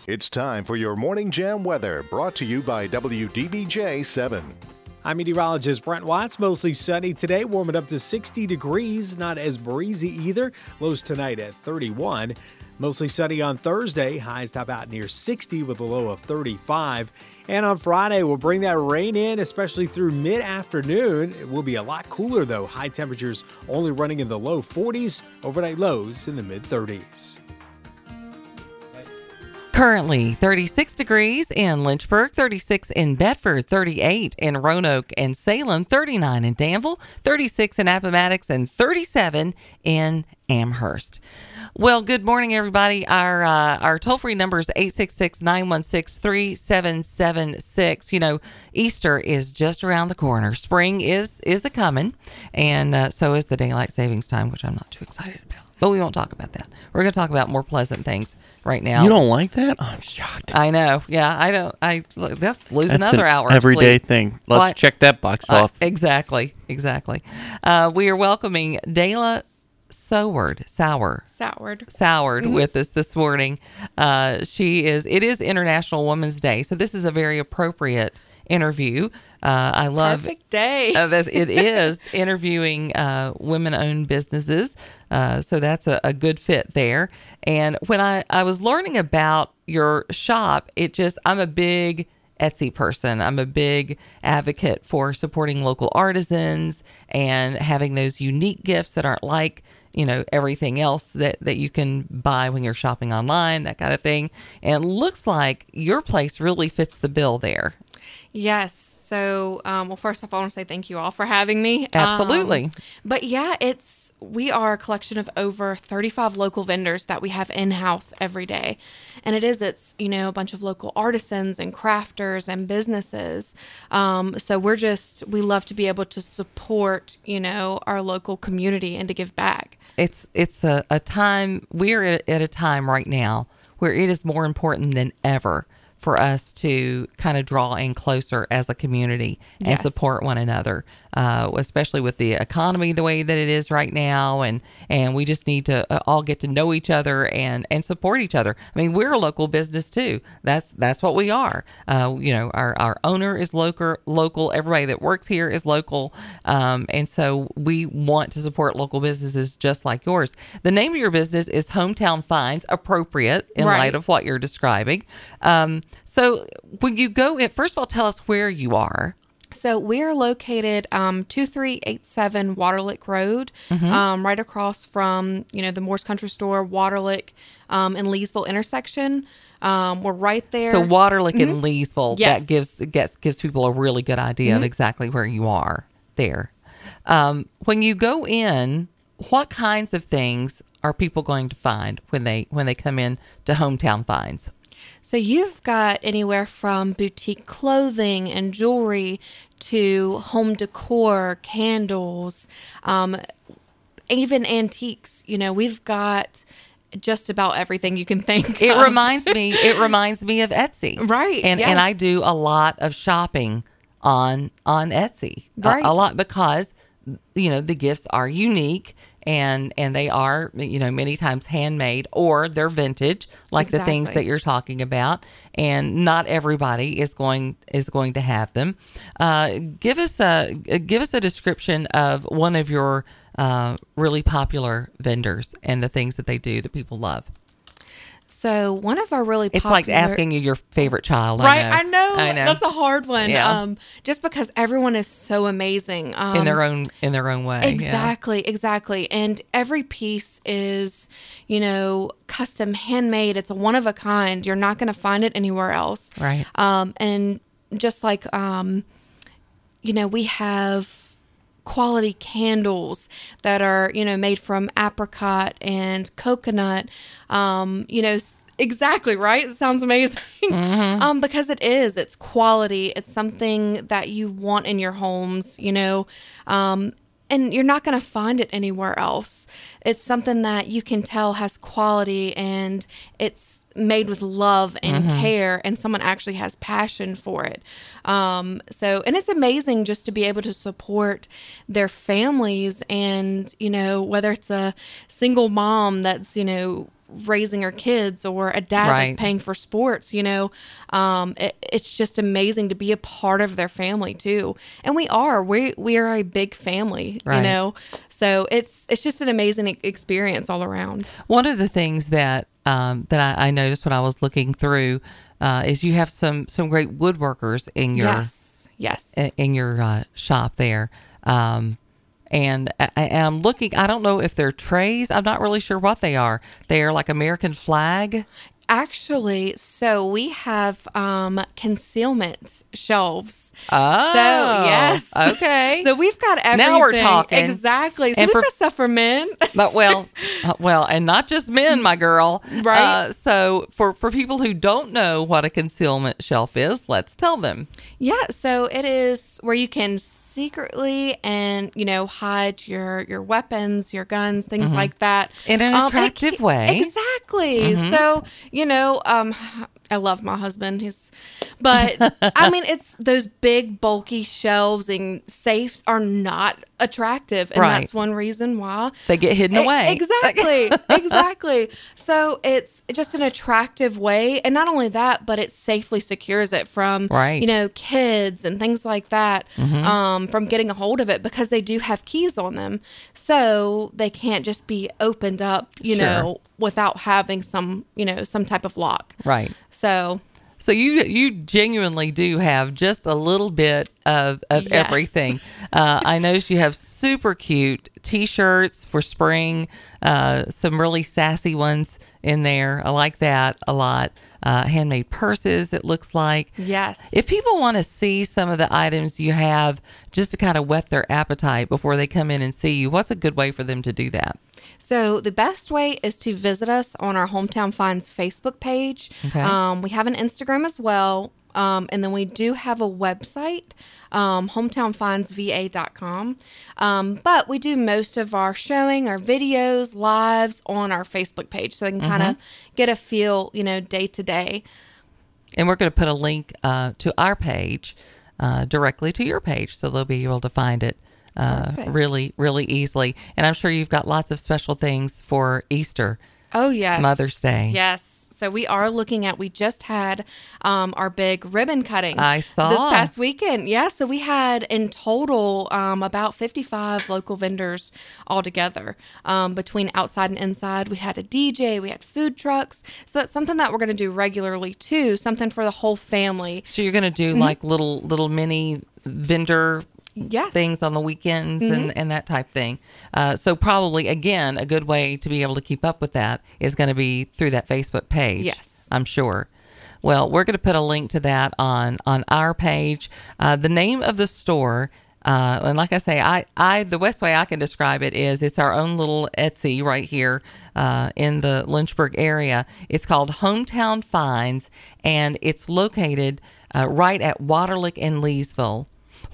It's time for your Morning Jam weather brought to you by WDBJ 7. I'm meteorologist Brent Watts. Mostly sunny today, warming up to 60 degrees. Not as breezy either. Lows tonight at 31. Mostly sunny on Thursday. Highs top out near 60 with a low of 35. And on Friday, we'll bring that rain in, especially through mid afternoon. It will be a lot cooler though. High temperatures only running in the low 40s. Overnight lows in the mid 30s. Currently 36 degrees in Lynchburg, 36 in Bedford, 38 in Roanoke and Salem, 39 in Danville, 36 in Appomattox, and 37 in Amherst. Well, good morning, everybody. Our uh, our toll free number is 866 916 3776. You know, Easter is just around the corner. Spring is is a coming, and uh, so is the daylight savings time, which I'm not too excited about. But we won't talk about that. We're going to talk about more pleasant things right now. You don't like that? I'm shocked. I know. Yeah, I don't. I look, that's lose That's another an hour. everyday sleep. thing. Let's Well, check that box I- off. exactly. Exactly. Uh, we are welcoming Dayla Soward, Sour, Soured. Soured Mhm. with us this morning. Uh, she is. It is International Women's Day, so this is a very appropriate interview. Uh, I love Perfect day. uh, it (laughs) is interviewing uh, women-owned businesses, uh, so that's a, a good fit there. And when I I was learning about your shop, it just I'm a big Etsy person. I'm a big advocate for supporting local artisans and having those unique gifts that aren't like you know everything else that that you can buy when you're shopping online, that kind of thing. And it looks like your place really fits the bill there. Yes. So, um, well, first off, I want to say thank you all for having me. Absolutely. Um, but yeah, it's we are a collection of over 35 local vendors that we have in house every day, and it is it's you know a bunch of local artisans and crafters and businesses. Um, so we're just we love to be able to support you know our local community and to give back. It's it's a, a time we're at, at a time right now where it is more important than ever for us to kind of draw in closer as a community and Yes. support one another, uh, especially with the economy the way that it is right now, and and we just need to uh, all get to know each other and and support each other. I mean, we're a local business too. That's that's what we are. Uh, you know, our our owner is local. Local. Everybody that works here is local, um, and so we want to support local businesses just like yours. The name of your business is Hometown Finds, appropriate in Right. light of what you're describing. Um, so when you go in, first of all, tell us where you are. So we're located um, 2387 Waterlick Road, Mhm. um, right across from, you know, the Morse Country Store, Waterlick, um, and Leesville intersection. Um, we're right there. So Waterlick and Mhm. Leesville, Yes. that gives gets gives people a really good idea of Mhm. exactly where you are there. Um, when you go in, what kinds of things are people going to find when they when they come in to Hometown Finds? So you've got anywhere from boutique clothing and jewelry to home decor, candles, um, even antiques. You know, we've got just about everything you can think. It of. reminds me. (laughs) It reminds me of Etsy, Right, And yes. and I do a lot of shopping on on Etsy, A- Right. a, lot because you know the gifts are unique and and they are you know many times handmade or they're vintage, like the things that you're talking about. And not everybody is going is going to have them. Uh, give us a give us a description of one of your uh, really popular vendors and the things that they do that people love. So one of our really It's popular, like asking you your favorite child. Right, I know. I know. That's a hard one. Yeah. Um, just because everyone is so amazing. Um, in their own in their own way. yeah. Exactly, exactly. And every piece is, you know, custom handmade. It's a one of a kind. You're not going to find it anywhere else. Right. Um, and just like, um, you know, we have quality candles that are, you know, made from apricot and coconut. Um, you know, exactly right. It sounds amazing. um, because it is. It's quality. It's something that you want in your homes. You know, um, and you're not going to find it anywhere else. It's something that you can tell has quality and it's made with love and Mhm. care, and someone actually has passion for it. Um, so, and it's amazing just to be able to support their families and, you know, whether it's a single mom that's, you know, raising her kids or a dad Right. that's paying for sports. You know, um, it, it's just amazing to be a part of their family too. And we are we we are a big family. Right. You know, so it's it's just an amazing experience all around. One of the things that um, that I, I noticed when I was looking through uh, is you have some some great woodworkers in your Yes. Yes. in, in your uh, shop there. Um, and I, I'm looking. I don't know if they're trays. I'm not really sure what they are. They are like American flag. Actually, so we have um concealment shelves. Oh, so yes, (laughs) okay. So we've got everything. Now we're talking. exactly. So And we've for- got stuff for men. (laughs) But well, uh, well, and not just men, my girl. Right. Uh, so for for people who don't know what a concealment shelf is, let's tell them. Yeah, so it is where you can secretly and you know hide your your weapons, your guns, things Mhm. like that In an Um, and it attractive way. Exactly. Mhm. So you know, um, I love my husband. He's, but I mean, it's those big bulky shelves and safes are not attractive, and Right. that's one reason why They get hidden E- away. Exactly. (laughs) exactly. So it's just an attractive way. And not only that, but it safely secures it from, Right. you know, kids and things like that Mhm. um, from getting a hold of it because they do have keys on them. So they can't just be opened up, you Sure. know, without having some, you know, some type of lock. Right. So So you you genuinely do have just a little bit of, of Yes. everything. Uh, I noticed you have super cute T-shirts for spring, uh, some really sassy ones in there. I like that a lot. Uh, handmade purses. It looks like. Yes. If people want to see some of the items you have, just to kind of whet their appetite before they come in and see you, what's a good way for them to do that? So the best way is to visit us on our Hometown Finds Facebook page. Okay. Um, we have an Instagram as well. Um, and then we do have a website, um, hometownfindsva.com. Um, but we do most of our showing, our videos, lives on our Facebook page. So they can kind of get a feel, you know, day to day. And we're going to put a link uh, to our page uh, directly to your page, so they'll be able to find it uh, really, really easily. And I'm sure you've got lots of special things for Easter. Oh yes, Mother's Day. Yes. So we are looking at. We just had um, our big ribbon cutting. I saw. this past weekend. Yeah. So we had in total um, about fifty-five local vendors all together um, between outside and inside. We had a DJ. We had food trucks. So that's something that we're going to do regularly too. Something for the whole family. So you're going to do Mhm. like little little mini vendor Yeah. things on the weekends Mhm. and, and that type thing. Uh, so probably again a good way to be able to keep up with that is going to be through that Facebook page. Yes. I'm sure. Well, we're going to put a link to that on on our page. Uh, the name of the store. Uh, and like I say, I, I the best way I can describe it is it's our own little Etsy right here uh, in the Lynchburg area. It's called Hometown Finds, and it's located uh, right at Waterlick and Leesville.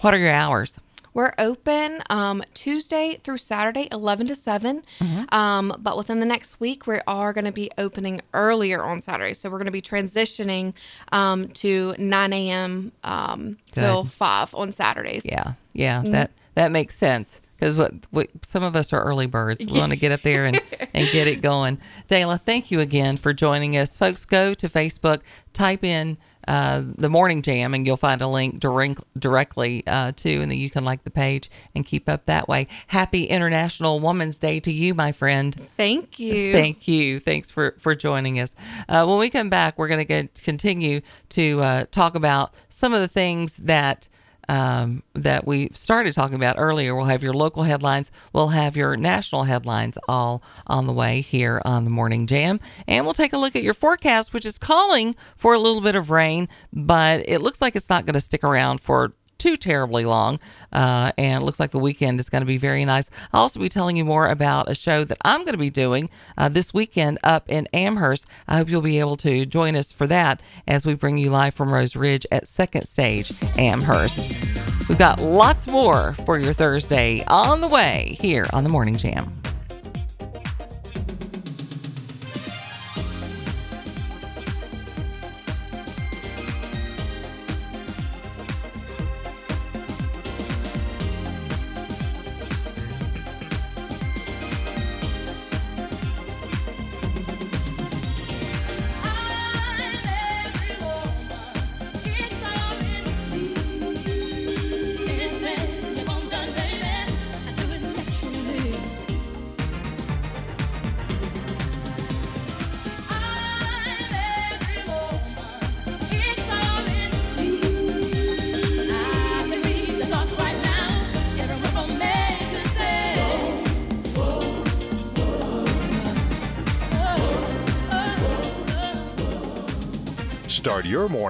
What are your hours? We're open um, Tuesday through Saturday, 11 to 7. Mm-hmm. Um, but within the next week, we are going to be opening earlier on Saturday. So we're going to be transitioning um, to 9 a.m. Um, till 5 on Saturdays. Yeah, yeah, Mhm. that that makes sense because what, what some of us are early birds. We want to get up there and (laughs) and get it going. Dayla, thank you again for joining us, folks. Go to Facebook, type in. Uh, the morning jam, and you'll find a link direct, directly uh, to, and then you can like the page and keep up that way. Happy International Women's Day to you, my friend. Thank you. Thank you. Thanks for for joining us. Uh, when we come back, we're going to continue to uh, talk about some of the things that um, that we started talking about earlier. We'll have your local headlines. We'll have your national headlines all on the way here on the Morning Jam, and we'll take a look at your forecast, which is calling for a little bit of rain, but it looks like it's not going to stick around for too terribly long. Uh, and it looks like the weekend is going to be very nice. I'll also be telling you more about a show that I'm going to be doing uh, this weekend up in Amherst. I hope you'll be able to join us for that as we bring you live from Rose Ridge at Second Stage Amherst. We've got lots more for your Thursday on the way here on the Morning Jam.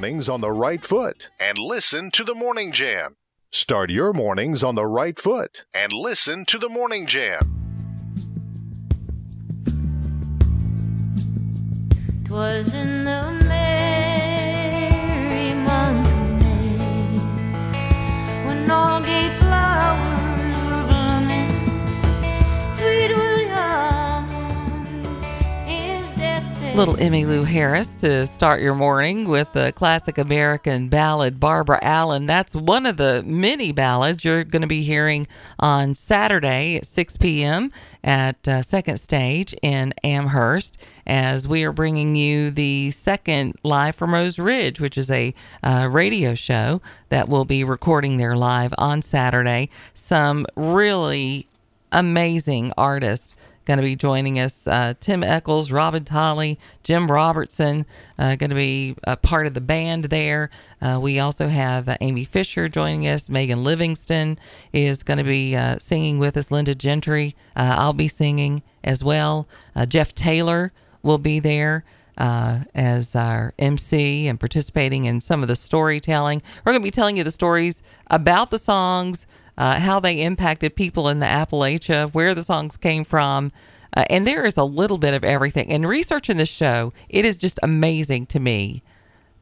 Mornings on the right foot and listen to the Morning Jam. Start your mornings on the right foot and listen to the Morning Jam. Twas in the merry month of May when all gay Little Emmylou Harris to start your morning with the classic American ballad Barbara Allen. That's one of the many ballads you're going to be hearing on Saturday at 6 p.m. at uh, Second Stage in Amherst as we are bringing you the second Live from Rose Ridge, which is a uh, radio show that will be recording there live on Saturday. Some really amazing artists going to be joining us. Uh, Tim Eccles, Robin Tolley, Jim Robertson, uh, going to be a part of the band there. Uh, we also have uh, Amy Fisher joining us. Megan Livingston is going to be uh, singing with us. Linda Gentry, uh, I'll be singing as well. Jeff Taylor will be there. Uh, as our MC and participating in some of the storytelling. We're going to be telling you the stories about the songs, uh, how they impacted people in the Appalachia, where the songs came from. Uh, and there is a little bit of everything. And researching this show, it is just amazing to me.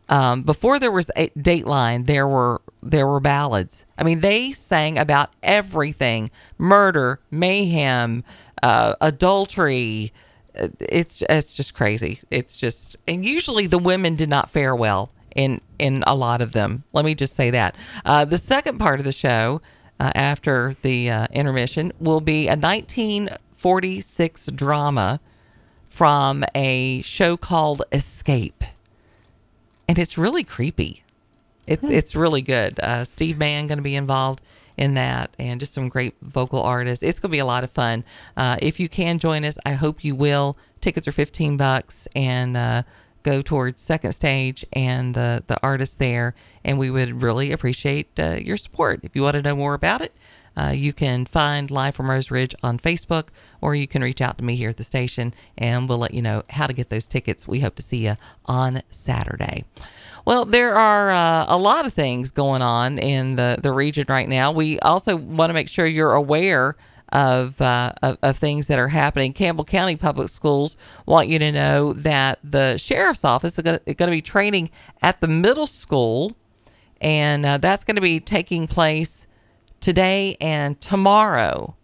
Um, before there was a Dateline, there were there were ballads. I mean, they sang about everything: murder, mayhem, uh, adultery. Uh, It's it's just crazy. It's just, and usually the women did not fare well in in a lot of them. Let me just say that. Uh, the second part of the show, uh, after the uh, intermission, will be a 1946 drama from a show called Escape, and it's really creepy. It's it's really good. Uh, Steve Mann going to be involved in that, and just some great vocal artists. It's going to be a lot of fun. Uh, if you can join us, I hope you will. Tickets are fifteen bucks, and uh, go towards second stage and the the artists there. And we would really appreciate uh, your support. If you want to know more about it, uh, you can find Live from Rose Ridge on Facebook, or you can reach out to me here at the station, and we'll let you know how to get those tickets. We hope to see you on Saturday. Well, there are uh, a lot of things going on in the, the region right now. We also want to make sure you're aware of, uh, of, of things that are happening. Campbell County Public Schools want you to know that the sheriff's office is going to be training at the middle school, and uh, that's going to be taking place today and tomorrow.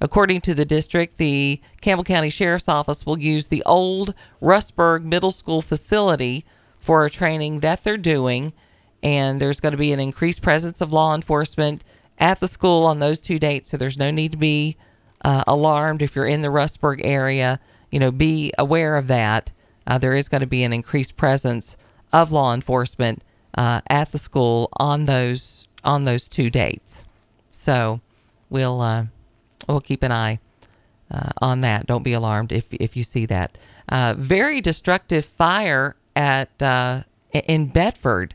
According to the district, the Campbell County Sheriff's Office will use the old Rustburg Middle School facility for a training that they're doing, and there's going to be an increased presence of law enforcement at the school on those two dates. So there's no need to be uh, alarmed if you're in the Rustburg area. You know, be aware of that. Uh, there is going to be an increased presence of law enforcement uh, at the school on those on those two dates. So we'll uh, we'll keep an eye uh, on that. Don't be alarmed if if you see that. Uh, very destructive fire at in Bedford.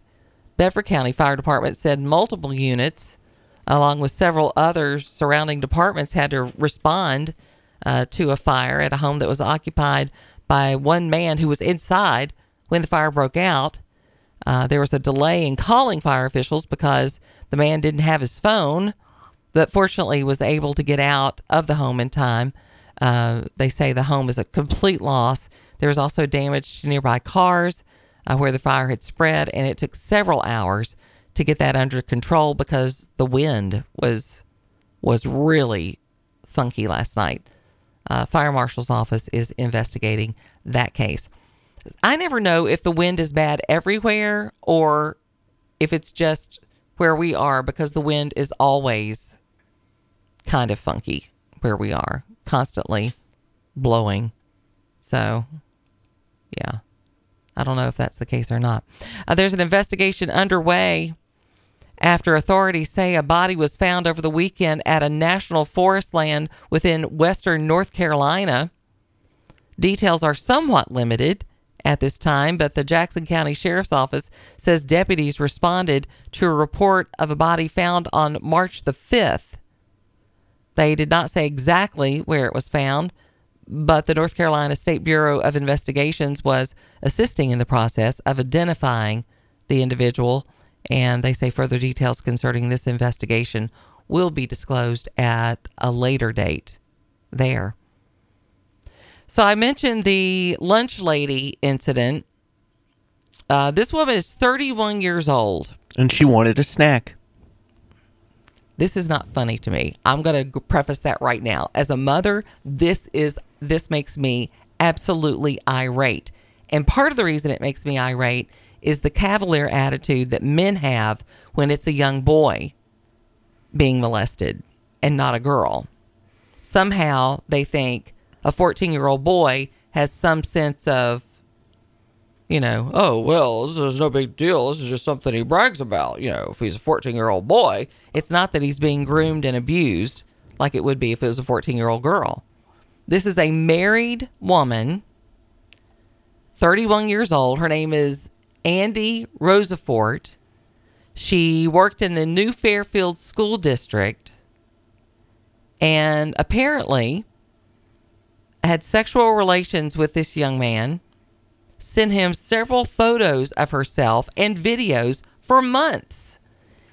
Bedford County Fire Department said multiple units, along with several other surrounding departments, had to respond uh, to a fire at a home that was occupied by one man who was inside when the fire broke out. Uh, there was a delay in calling fire officials because the man didn't have his phone, but fortunately was able to get out of the home in time. Uh, they say the home is a complete loss. There was also damage to nearby cars uh, where the fire had spread, and it took several hours to get that under control because the wind was was really funky last night. Uh, fire marshal's office is investigating that case. I never know if the wind is bad everywhere or if it's just where we are because the wind is always kind of funky where we are, constantly blowing. So, yeah, I don't know if that's the case or not. Uh, there's an investigation underway after authorities say a body was found over the weekend at a national forest land within western North Carolina. Details are somewhat limited at this time, but the Jackson County Sheriff's Office says deputies responded to a report of a body found on March the 5th. They did not say exactly where it was found, but the North Carolina State Bureau of Investigations was assisting in the process of identifying the individual, and they say further details concerning this investigation will be disclosed at a later date there. So I mentioned the lunch lady incident. Uh, this woman is 31 years old. And she wanted a snack. This is not funny to me. I'm going to preface that right now. As a mother, this is this makes me absolutely irate. And part of the reason it makes me irate is the cavalier attitude that men have when it's a young boy being molested and not a girl. Somehow they think a 14 year old boy has some sense of, you know, oh, well, this is no big deal. This is just something he brags about. You know, if he's a 14 year old boy, it's not that he's being groomed and abused like it would be if it was a 14 year old girl. This is a married woman, 31 years old. Her name is Andy Rosafort. She worked in the New Fairfield School District and apparently had sexual relations with this young man, sent him several photos of herself and videos for months,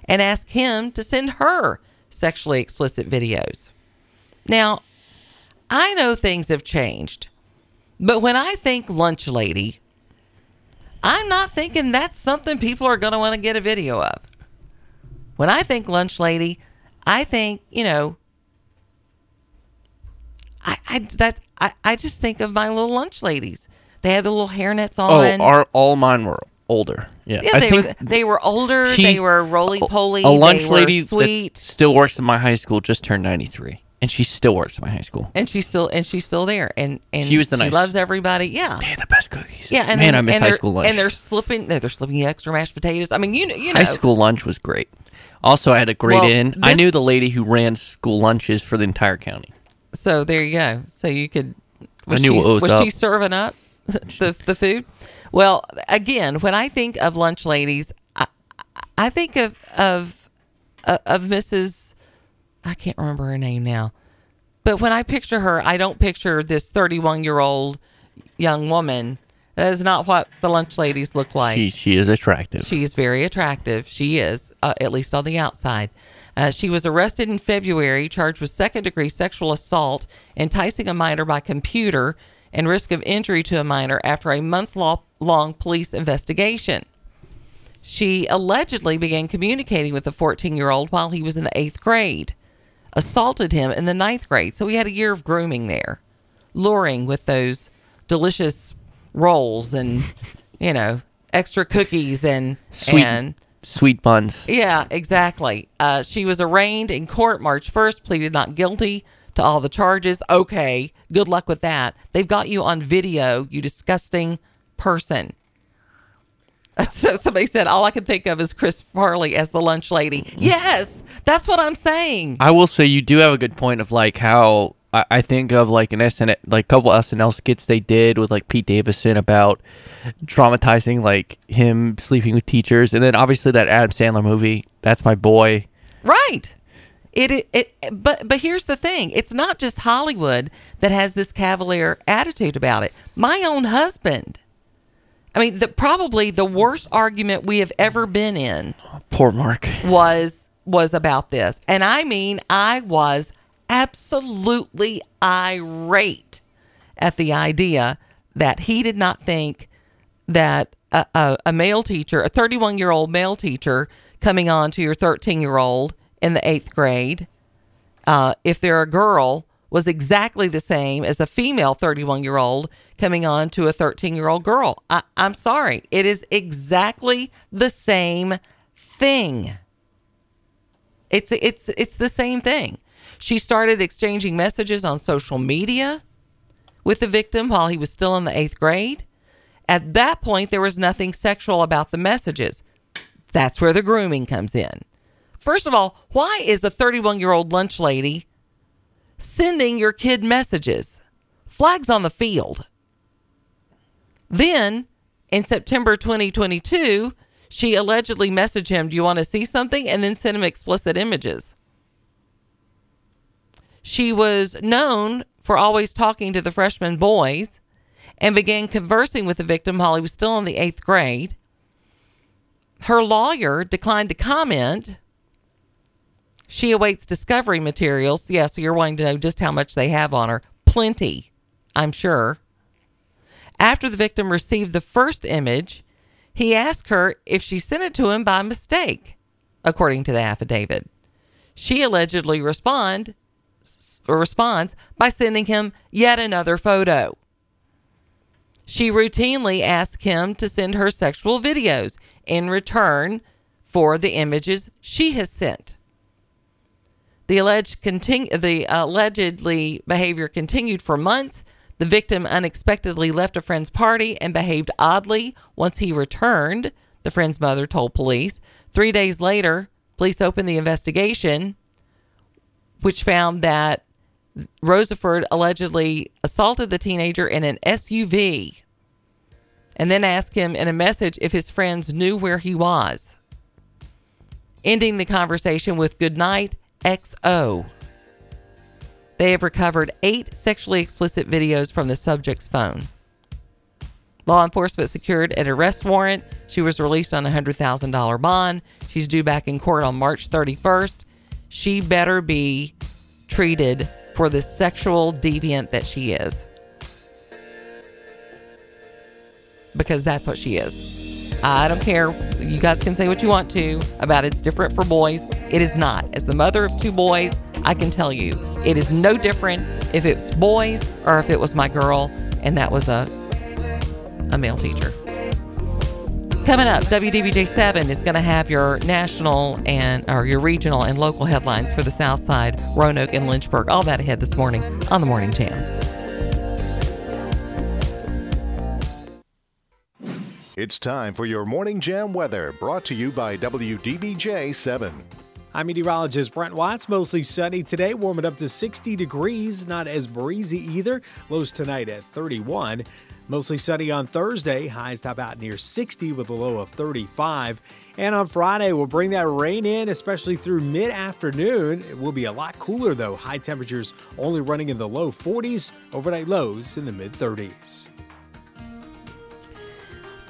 and asked him to send her sexually explicit videos. Now, I know things have changed, but when I think lunch lady, I'm not thinking that's something people are going to want to get a video of. When I think lunch lady, I think, you know, I, I that I, I just think of my little lunch ladies. They had the little hairnets Oh, on. our, all mine were older. Yeah, yeah, I they think were they were older. he- they were roly poly. a lunch lady sweet, that still works in my high school just turned 93, and she still works in my high school. and she's still and she's still there. And and She was the she nice- loves everybody. Yeah, they had the best cookies. Yeah, and Man, I miss and high they're- school lunch. And they're slipping. They're, they're slipping extra mashed potatoes. I mean, you know, you know, High school lunch was great. Also, I had a great Well, in. I this- knew the lady who ran school lunches for the entire county. So there you go. So you could. I knew she, what was was up. she serving up the the food? Well, again, when I think of lunch ladies, I, I think of of uh, of Mrs. I can't remember her name now, but when I picture her, I don't picture this 31 year old young woman. That is not what the lunch ladies look like. She she is attractive. She's very attractive. She is, uh, at least on the outside. Uh, she was arrested in February, charged with second degree sexual assault, enticing a minor by computer, and risk of injury to a minor after a month long police investigation. She allegedly began communicating with the 14 year old while he was in the eighth grade, assaulted him in the ninth grade. So he had a year of grooming there, luring with those delicious rolls and, (laughs) you know, extra cookies and, Sweet and sweet buns. yeah, exactly. Uh, she was arraigned in court March 1st, pleaded not guilty to all the charges. Okay, good luck with that. They've got you on video, you disgusting person. (laughs) So somebody said, all I can think of is Chris Farley as the lunch lady. Yes, that's what I'm saying. I will say you do have a good point of like how I, I think of like an SN like a couple SNL skits they did with like Pete Davidson about traumatizing like him sleeping with teachers, and then obviously that Adam Sandler movie. That's my boy. Right. It, it it but but here's the thing. It's not just Hollywood that has this cavalier attitude about it. My own husband. I mean, the probably the worst argument we have ever been in Poor Mark. was was about this. And I mean, I was absolutely irate at the idea that he did not think that a, a, a male teacher, a 31 year old male teacher, coming on to your 13 year old in the eighth grade, uh, if they're a girl, was exactly the same as a female 31 year old coming on to a 13 year old girl. I, I'm sorry. It is exactly the same thing. It's it's it's the same thing. She started exchanging messages on social media with the victim while he was still in the 8th grade. At that point there was nothing sexual about the messages. That's where the grooming comes in. First of all, why is a 31-year-old lunch lady sending your kid messages? Flags on the field. Then, in September 2022, she allegedly messaged him, Do you want to see something? And then sent him explicit images. She was known for always talking to the freshman boys and began conversing with the victim while he was still in the eighth grade. Her lawyer declined to comment. She awaits discovery materials. Yeah, so you're wanting to know just how much they have on her. Plenty, I'm sure. After the victim received the first image, he asked her if she sent it to him by mistake, according to the affidavit. She allegedly respond, responds by sending him yet another photo. She routinely asks him to send her sexual videos in return for the images she has sent. The alleged continu- the allegedly behavior continued for months. The victim unexpectedly left a friend's party and behaved oddly once he returned, the friend's mother told police. 3 days later, police opened the investigation which found that Rosafort allegedly assaulted the teenager in an SUV and then asked him in a message if his friends knew where he was, ending the conversation with good night, XO. They have recovered eight sexually explicit videos from the subject's phone. Law enforcement secured an arrest warrant. She was released on a $100,000 bond. She's due back in court on March 31st. She better be treated for the sexual deviant that she is. Because that's what she is. I don't care. You guys can say what you want to about it's different for boys. It is not. As the mother of two boys, I can tell you it is no different if it's boys or if it was my girl and that was a a male teacher. Coming up, WDBJ 7 is going to have your national and or your regional and local headlines for the South Side, Roanoke, and Lynchburg. All that ahead this morning on the Morning Jam. It's time for your Morning Jam weather, brought to you by WDBJ 7. I'm meteorologist Brent Watts. Mostly sunny today, warming up to 60 degrees. Not as breezy either. Lows tonight at 31. Mostly sunny on Thursday. Highs top out near 60 with a low of 35. And on Friday, we'll bring that rain in, especially through mid afternoon. It will be a lot cooler though. High temperatures only running in the low 40s. Overnight lows in the mid 30s.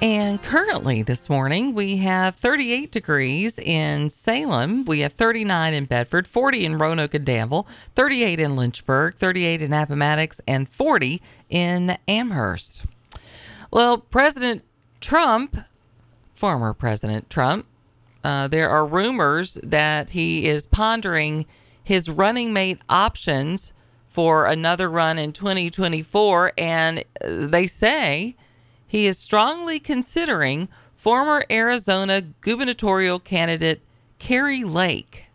And currently this morning, we have 38 degrees in Salem. We have 39 in Bedford, 40 in Roanoke and Danville, 38 in Lynchburg, 38 in Appomattox, and 40 in Amherst. Well, President Trump, former President Trump, uh, there are rumors that he is pondering his running mate options for another run in 2024. And they say he is strongly considering former Arizona gubernatorial candidate Kari Lake.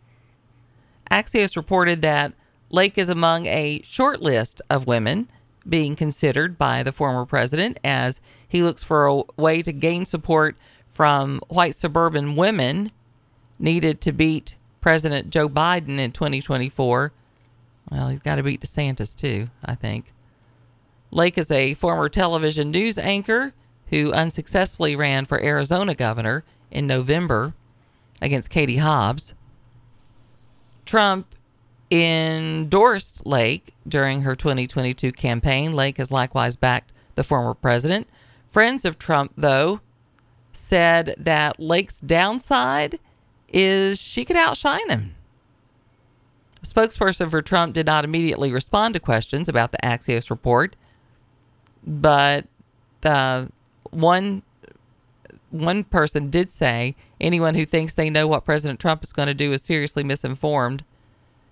Axios reported that Lake is among a short list of women being considered by the former president as he looks for a way to gain support from white suburban women needed to beat President Joe Biden in 2024. Well, he's got to beat DeSantis too, I think. Lake is a former television news anchor who unsuccessfully ran for Arizona governor in November against Katie Hobbs. Trump endorsed Lake during her 2022 campaign. Lake has likewise backed the former president. Friends of Trump, though, said that Lake's downside is she could outshine him. A spokesperson for Trump did not immediately respond to questions about the Axios report, but uh, one one person did say anyone who thinks they know what President Trump is going to do is seriously misinformed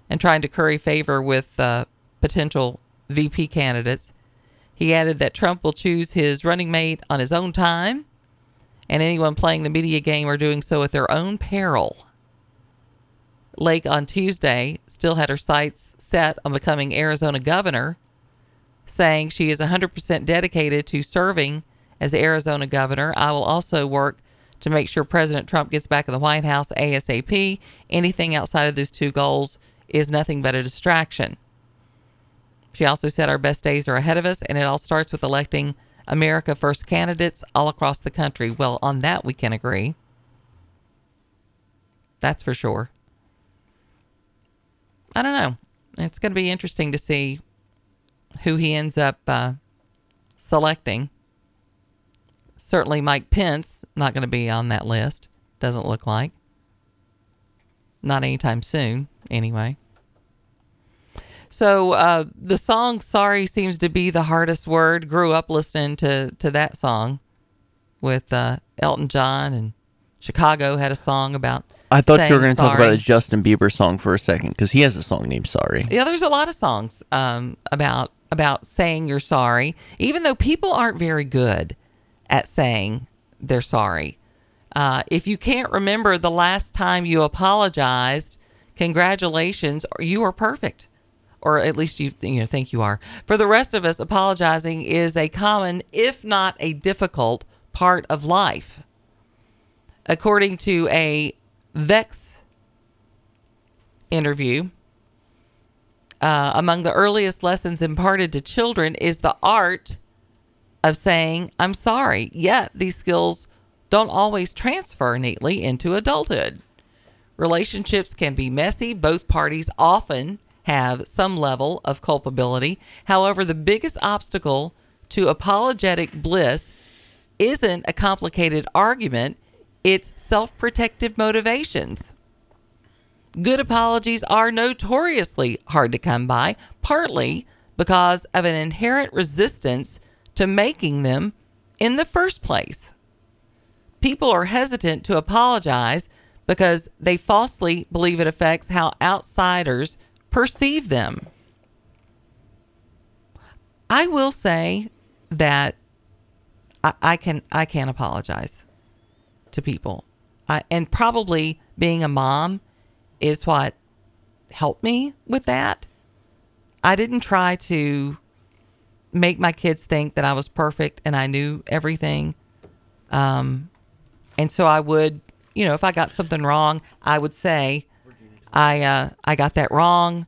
and trying to curry favor with uh, potential VP candidates. He added that Trump will choose his running mate on his own time, and anyone playing the media game are doing so at their own peril. Lake on Tuesday still had her sights set on becoming Arizona governor, saying she is 100% dedicated to serving as Arizona governor. I will also work to make sure President Trump gets back in the White House ASAP. Anything outside of those two goals is nothing but a distraction. She also said our best days are ahead of us, and it all starts with electing America First candidates all across the country. Well, on that we can agree. That's for sure. I don't know. It's going to be interesting to see who he ends up uh, selecting. Certainly, Mike Pence not going to be on that list. Doesn't look like. Not anytime soon, anyway. So uh, the song "Sorry" seems to be the hardest word. Grew up listening to to that song with uh, Elton John, and Chicago had a song about. I thought you were going to talk about a Justin Bieber song for a second because he has a song named "Sorry." Yeah, there's a lot of songs um, about about saying you're sorry, even though people aren't very good at saying they're sorry. Uh, if you can't remember the last time you apologized, congratulations, you are perfect, or at least you you know think you are. For the rest of us, apologizing is a common, if not a difficult, part of life. According to a Vox interview, uh, among the earliest lessons imparted to children is the art of saying, I'm sorry. Yet these skills don't always transfer neatly into adulthood. Relationships can be messy. Both parties often have some level of culpability. However, the biggest obstacle to apologetic bliss isn't a complicated argument, it's self protective motivations. Good apologies are notoriously hard to come by, partly because of an inherent resistance to making them in the first place. People are hesitant to apologize because they falsely believe it affects how outsiders perceive them. I will say that I, I can I can apologize to people, I, and probably being a mom is what helped me with that. I didn't try to make my kids think that I was perfect and I knew everything. Um, and so I would, you know, if I got something wrong, I would say, I uh, I got that wrong.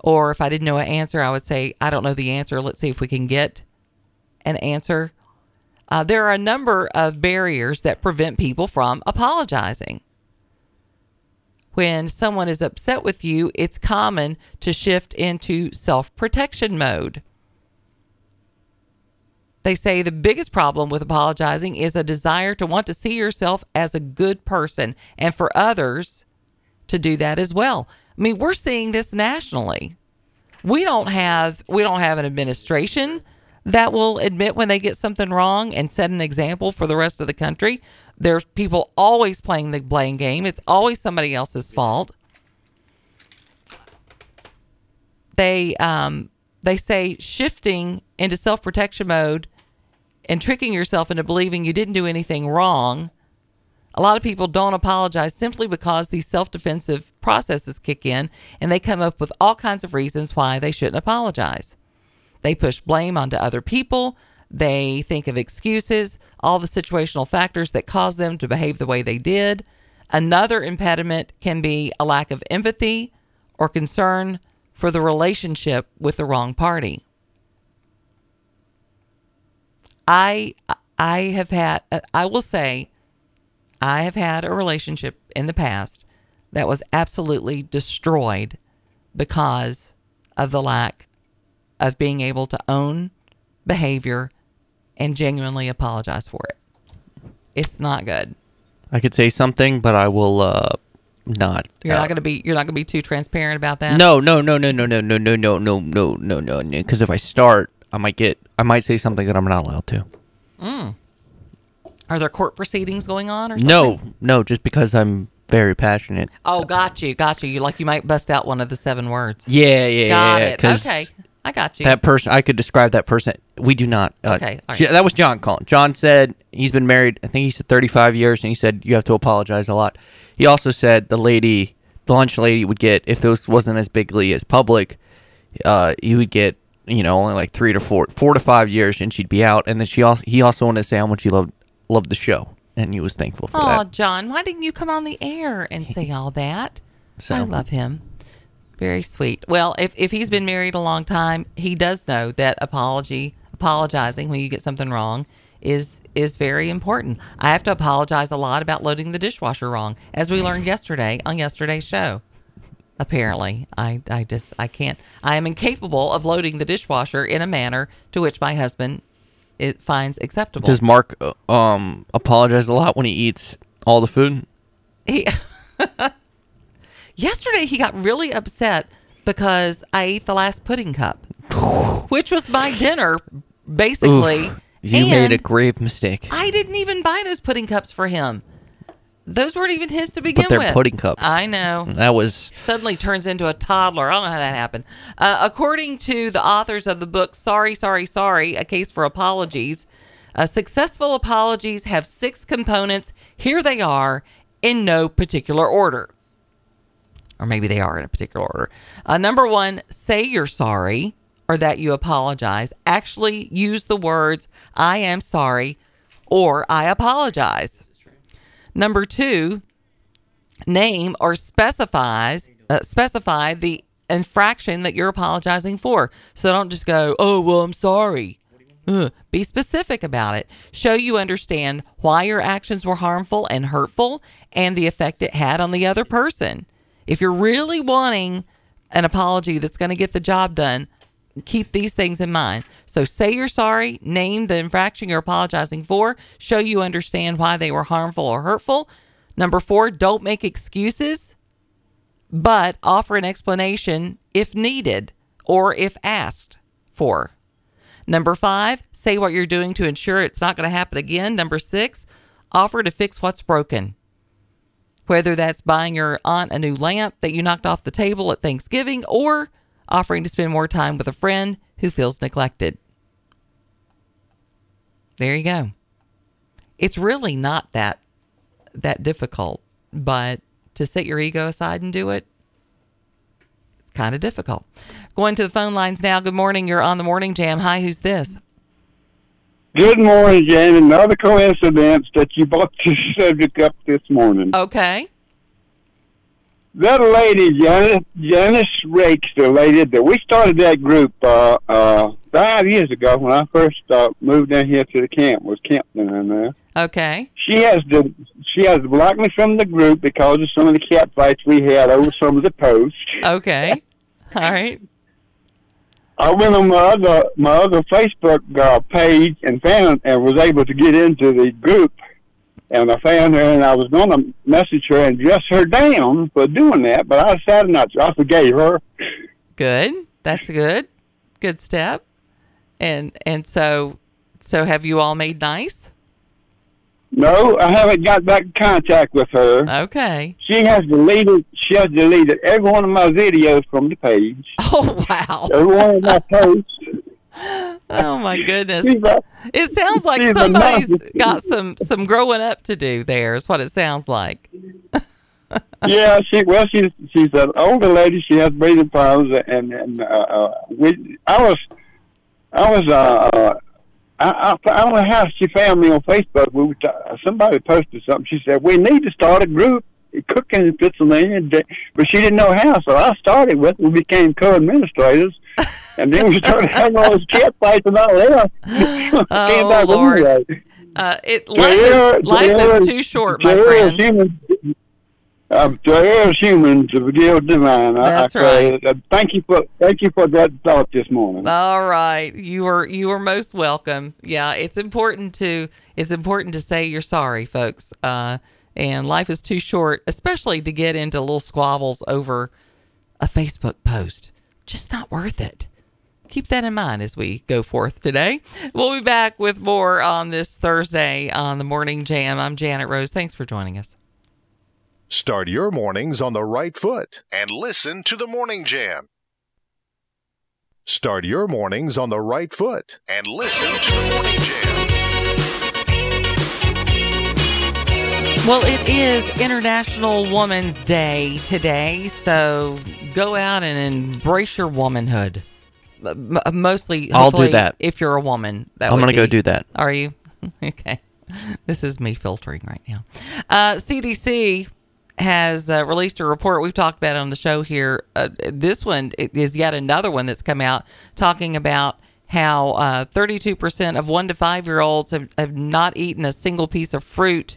Or if I didn't know an answer, I would say, I don't know the answer. Let's see if we can get an answer. Uh, there are a number of barriers that prevent people from apologizing. When someone is upset with you, it's common to shift into self protection mode. They say the biggest problem with apologizing is a desire to want to see yourself as a good person and for others to do that as well. I mean, we're seeing this nationally. We don't have we don't have an administration that will admit when they get something wrong and set an example for the rest of the country. There's people always playing the blame game. It's always somebody else's fault. They um they say shifting into self-protection mode and tricking yourself into believing you didn't do anything wrong. A lot of people don't apologize simply because these self defensive processes kick in and they come up with all kinds of reasons why they shouldn't apologize. They push blame onto other people. They think of excuses, all the situational factors that cause them to behave the way they did. Another impediment can be a lack of empathy or concern for the relationship with the wrong party. I I have had I will say I have had a relationship in the past that was absolutely destroyed because of the lack of being able to own behavior and genuinely apologize for it. It's not good. I could say something, but I will uh, not. You're uh, not gonna be you're not gonna be too transparent about that. No, no, no, no, no, no, no, no, no, no, no, no, no, no. Because if I start, I might get, I might say something that I'm not allowed to. Mm. Are there court proceedings going on or something? No, no, just because I'm very passionate. Oh, got you, got you. You like you might bust out one of the seven words. Yeah, yeah, yeah. got yeah. it. Okay, I got you. That person, I could describe that person. We do not. Uh, Okay, right. That was John calling. John said he's been married. I think he said 35 years, and he said you have to apologize a lot. He also said the lady, the lunch lady, would get if this wasn't as bigly as public, uh, he would get you know only like three to four, four to five years, and she'd be out. And then she also he also wanted to say how much he loved loved the show, and he was thankful for Oh, that. Oh, John, why didn't you come on the air and say all that? So- I love him. Very sweet. Well, if, if he's been married a long time, he does know that apology, apologizing when you get something wrong, is is very important. I have to apologize a lot about loading the dishwasher wrong, as we learned yesterday on yesterday's show. Apparently, I, I just I can't. I am incapable of loading the dishwasher in a manner to which my husband it finds acceptable. Does Mark uh, um apologize a lot when he eats all the food? He (laughs) yesterday he got really upset because I ate the last pudding cup, which was my dinner, basically. Oof, you made a grave mistake. I didn't even buy those pudding cups for him. Those weren't even his to begin But they're with. pudding cups. I know. That was Suddenly turns into a toddler. I don't know how that happened. Uh, according to the authors of the book, Sorry, Sorry, Sorry, A Case for Apologies, uh, successful apologies have six components. Here they are in no particular order. Or maybe they are in a particular order. Uh, number one, say you're sorry or that you apologize. Actually, use the words, I am sorry or I apologize. Number two, name or specifies uh, specify the infraction that you're apologizing for. So don't just go, "Oh, well, I'm sorry." Be specific about it. Show you understand why your actions were harmful and hurtful and the effect it had on the other person. If you're really wanting an apology that's going to get the job done, keep these things in mind. So say you're sorry, name the infraction you're apologizing for, show you understand why they were harmful or hurtful. Number four, don't make excuses, but offer an explanation if needed or if asked for. Number five, say what you're doing to ensure it's not going to happen again. Number six, offer to fix what's broken. Whether that's buying your aunt a new lamp that you knocked off the table at Thanksgiving or offering to spend more time with a friend who feels neglected. There you go. It's really not that that difficult, but to set your ego aside and do it, it's kind of difficult. Going to the phone lines now. Good morning. You're on the morning jam. Hi, who's this? Good morning, Jan. Another coincidence that you brought this (laughs) subject up this morning. Okay. That lady, Janice, Janice Rakes, the lady that we started that group uh, uh, five years ago when I first uh, moved down here to the camp. Was camping in there. Okay. She has to she has blocked me from the group because of some of the cat fights we had over some of the posts. Okay. (laughs) All right. I went on my other my other Facebook uh, page and found and was able to get into the group, and I found her and I was going to message her and dress her down for doing that, but I decided not to. I forgave her. Good. That's good. Good step. And and so so have you all made nice? No, I haven't got back in contact with her. Okay. She has deleted she has deleted every one of my videos from the page. (laughs) Oh wow. Every one of my posts. (laughs) Oh my goodness. A- It sounds like somebody's got some some growing up to do there is what it sounds like. (laughs) yeah, she well, she's she's an older lady. She has breathing problems, and and uh, uh, we I was I was uh, uh I, don't know how she found me on Facebook. We were somebody posted something. She said we need to start a group cooking in Pennsylvania, but she didn't know how. So I started with. it. We became co-administrators, (laughs) and then we started having all those cat fights and all that. Oh, Lord. Uh, it life, is, life is too short, my friend. human. Um, to err is human, to forgive divine. I- That's I, right. Uh, thank you for thank you for that thought this morning. All right, you are you are most welcome. Yeah, it's important to it's important to say you're sorry, folks. Uh, and life is too short, especially to get into little squabbles over a Facebook post. Just not worth it. Keep that in mind as we go forth today. We'll be back with more on this Thursday on the Morning Jam. I'm Janet Rose. Thanks for joining us. Start your mornings on the right foot and listen to the Morning Jam. Start your mornings on the right foot and listen to the Morning Jam. Well, it is International Woman's Day today, so go out and embrace your womanhood. Mostly, I'll do that. If you're a woman, that I'm gonna go do that. Are you? (laughs) okay. This is me filtering right now. Uh, CDC has uh, released a report we've talked about on the show here. Uh, this one is yet another one that's come out talking about how uh, 32% of one to five year olds have, have not eaten a single piece of fruit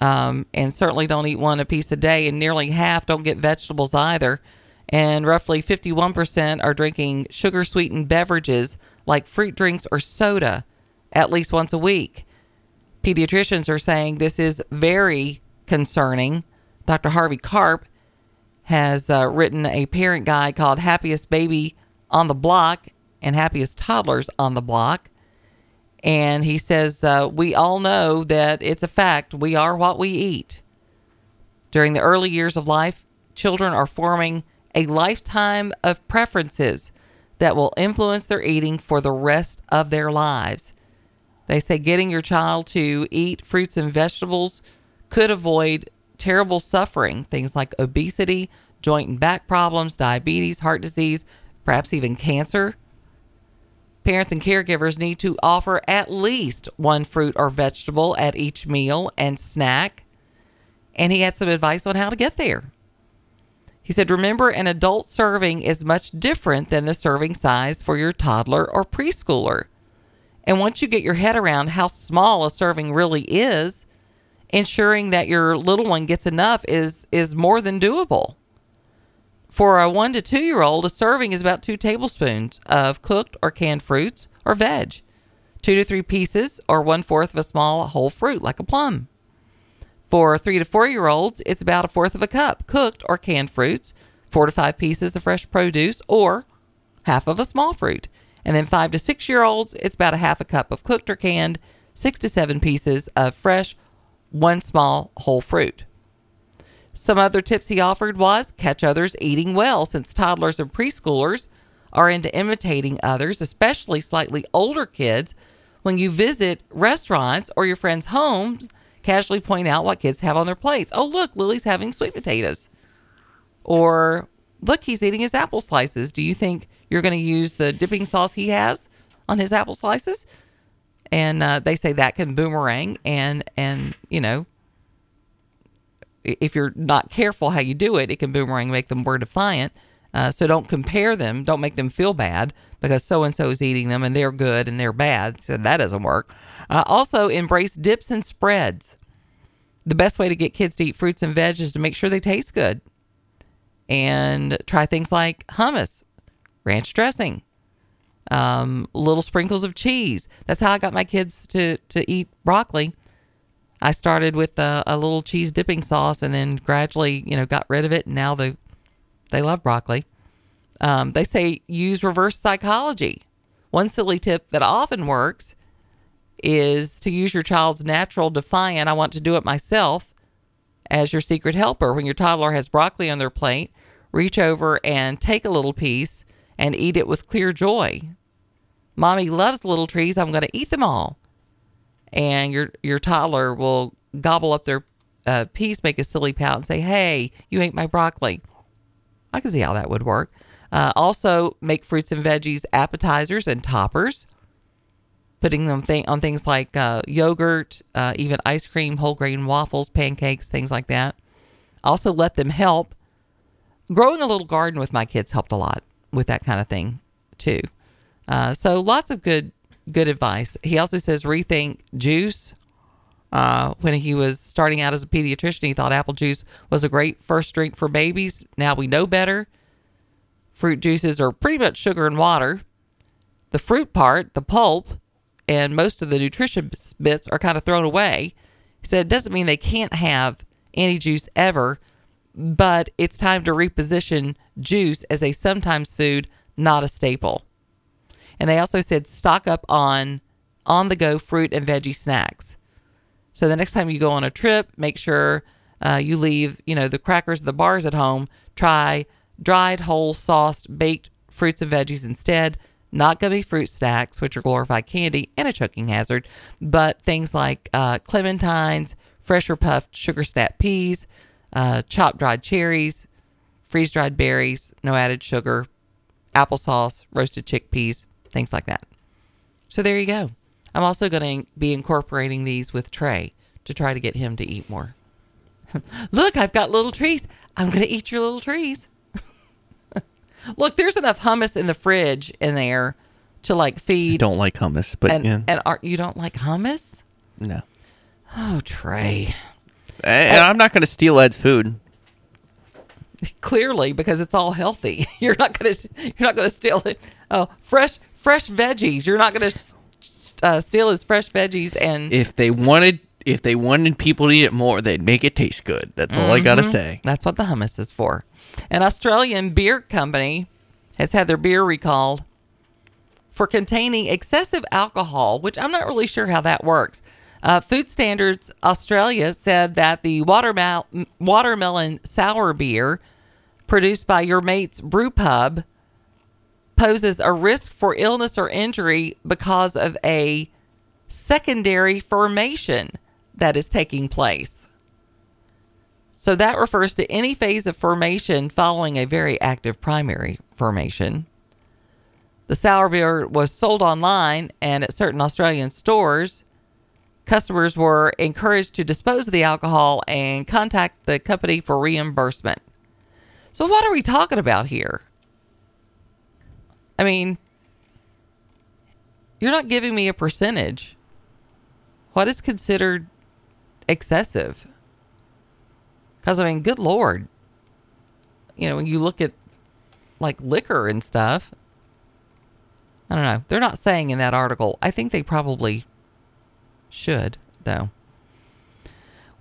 um, and certainly don't eat one a piece a day. And nearly half don't get vegetables either. And roughly 51% are drinking sugar sweetened beverages like fruit drinks or soda at least once a week. Pediatricians are saying this is very concerning. Dr. Harvey Karp has uh, written a parent guide called Happiest Baby on the Block and Happiest Toddlers on the Block. And he says, uh, We all know that it's a fact. We are what we eat. During the early years of life, children are forming a lifetime of preferences that will influence their eating for the rest of their lives. They say getting your child to eat fruits and vegetables could avoid terrible suffering, things like obesity, joint and back problems, diabetes, heart disease, perhaps even cancer. Parents and caregivers need to offer at least one fruit or vegetable at each meal and snack. And he had some advice on how to get there. He said, Remember, an adult serving is much different than the serving size for your toddler or preschooler. And once you get your head around how small a serving really is, ensuring that your little one gets enough is is more than doable. For a one to two year old, a serving is about two tablespoons of cooked or canned fruits or veg, two to three pieces or one fourth of a small whole fruit like a plum. For three to four year olds, it's about a fourth of a cup cooked or canned fruits, four to five pieces of fresh produce, or half of a small fruit. And then five to six year olds, it's about a half a cup of cooked or canned, six to seven pieces of fresh, one small whole fruit. Some other tips he offered was catch others eating well, since toddlers and preschoolers are into imitating others, especially slightly older kids. When you visit restaurants or your friends' homes, casually point out what kids have on their plates. Oh, look, Lily's having sweet potatoes. Or look, he's eating his apple slices. Do you think you're going to use the dipping sauce he has on his apple slices? And uh, they say that can boomerang and and you know if you're not careful how you do it, it can boomerang, make them more defiant. Uh, so don't compare them. Don't make them feel bad because so and so is eating them and they're good and they're bad. So that doesn't work. Uh, also, embrace dips and spreads. The best way to get kids to eat fruits and veg is to make sure they taste good. And try things like hummus, ranch dressing, um, little sprinkles of cheese. That's how I got my kids to, to eat broccoli. I started with a, a little cheese dipping sauce and then gradually, you know, got rid of it. And now they, they love broccoli. Um, they say use reverse psychology. One silly tip that often works is to use your child's natural defiant, I want to do it myself, as your secret helper. When your toddler has broccoli on their plate, reach over and take a little piece and eat it with clear joy. Mommy loves little trees. I'm going to eat them all. And your your toddler will gobble up their uh, piece, make a silly pout, and say, "Hey, you ate my broccoli." I can see how that would work. Uh, also, make fruits and veggies appetizers and toppers putting them th- on things like uh, yogurt, uh, even ice cream, whole grain waffles, pancakes, things like that. Also, let them help. Growing a little garden with my kids helped a lot with that kind of thing, too. Uh, so, lots of good good advice. He also says rethink juice. Uh, when he was starting out as a pediatrician, he thought apple juice was a great first drink for babies. Now we know better. Fruit juices are pretty much sugar and water. The fruit part, the pulp, and most of the nutrition bits are kind of thrown away. He said it doesn't mean they can't have any juice ever, but it's time to reposition juice as a sometimes food, not a staple. And they also said stock up on on the go fruit and veggie snacks. So the next time you go on a trip, make sure uh, you leave you know the crackers, the bars at home. Try dried, whole, sauced, baked fruits and veggies instead not gummy fruit snacks, which are glorified candy and a choking hazard, but things like uh, clementines, fresh or puffed sugar snap peas, uh, chopped dried cherries, freeze dried berries, no added sugar, applesauce, roasted chickpeas, things like that. So there you go. I'm also going to be incorporating these with Trey to try to get him to eat more. (laughs) Look, I've got little trees. I'm going to eat your little trees. (laughs) Look, there's enough hummus in the fridge in there to like feed. don't like hummus, but and, yeah. and are, you don't like hummus? No. Oh, Trey. And I'm not going to steal Ed's food. Clearly, because it's all healthy. (laughs) You're not gonna you're not gonna steal it. Oh, fresh fresh veggies. You're not s- s- uh, steal his fresh veggies and If they wanted, if they wanted people to eat it more, they'd make it taste good. That's all I got to say. That's what the hummus is for. An Australian beer company has had their beer recalled for containing excessive alcohol, which I'm not really sure how that works. Uh, Food Standards Australia said that the watermel- watermelon sour beer produced by Your Mate's Brew Pub poses a risk for illness or injury because of a secondary formation that is taking place. So that refers to any phase of formation following a very active primary formation. The sour beer was sold online and at certain Australian stores. Customers were encouraged to dispose of the alcohol and contact the company for reimbursement. So, what are we talking about here? I mean, you're not giving me a percentage. What is considered excessive? Because, I mean, good Lord. You know, when you look at like liquor and stuff, I don't know. They're not saying in that article. I think they probably should, though.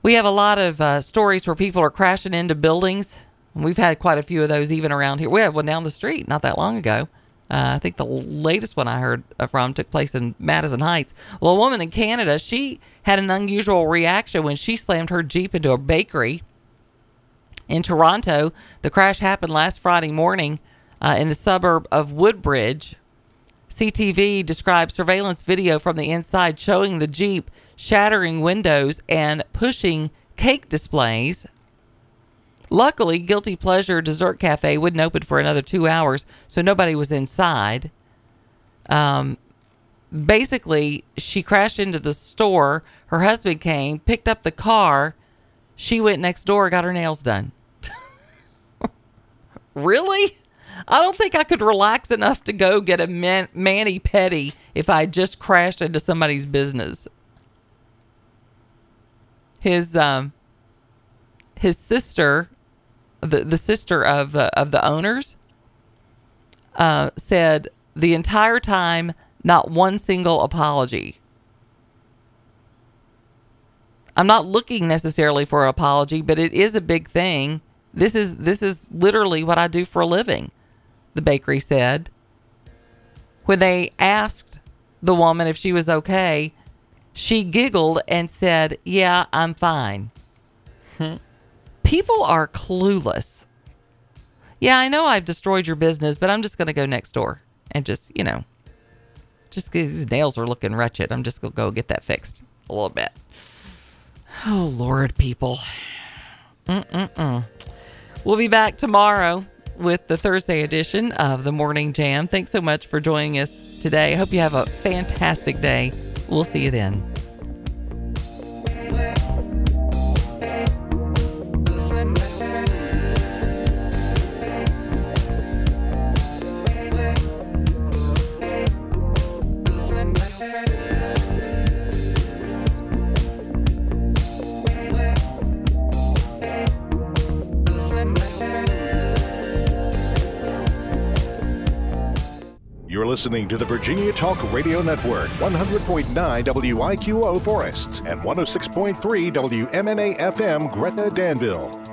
We have a lot of uh, stories where people are crashing into buildings. We've had quite a few of those even around here. We had one down the street not that long ago. Uh, I think the latest one I heard from took place in Madison Heights. Well, a woman in Canada, she had an unusual reaction when she slammed her Jeep into a bakery in Toronto. The crash happened last Friday morning uh, in the suburb of Woodbridge. CTV described surveillance video from the inside showing the Jeep shattering windows and pushing cake displays. Luckily, Guilty Pleasure Dessert Cafe wouldn't open for another two hours, so nobody was inside. Um, basically, she crashed into the store. Her husband came, picked up the car. She went next door, got her nails done. (laughs) really? I don't think I could relax enough to go get a man- mani petty if I just crashed into somebody's business. His um his sister, the the sister of the of the owners, uh, said the entire time not one single apology. I'm not looking necessarily for an apology, but it is a big thing. This is this is literally what I do for a living, the bakery said. When they asked the woman if she was okay, she giggled and said, "Yeah, I'm fine." Hmm. People are clueless. Yeah, I know I've destroyed your business, but I'm just going to go next door and just, you know, just these nails are looking wretched. I'm just going to go get that fixed a little bit. Oh, Lord, people. Mm-mm-mm. We'll be back tomorrow with the Thursday edition of the Morning Jam. Thanks so much for joining us today. I hope you have a fantastic day. We'll see you then. You're listening to the Virginia Talk Radio Network, 100.9 WIQO Forest and 106.3 WMNA FM Gretna Danville.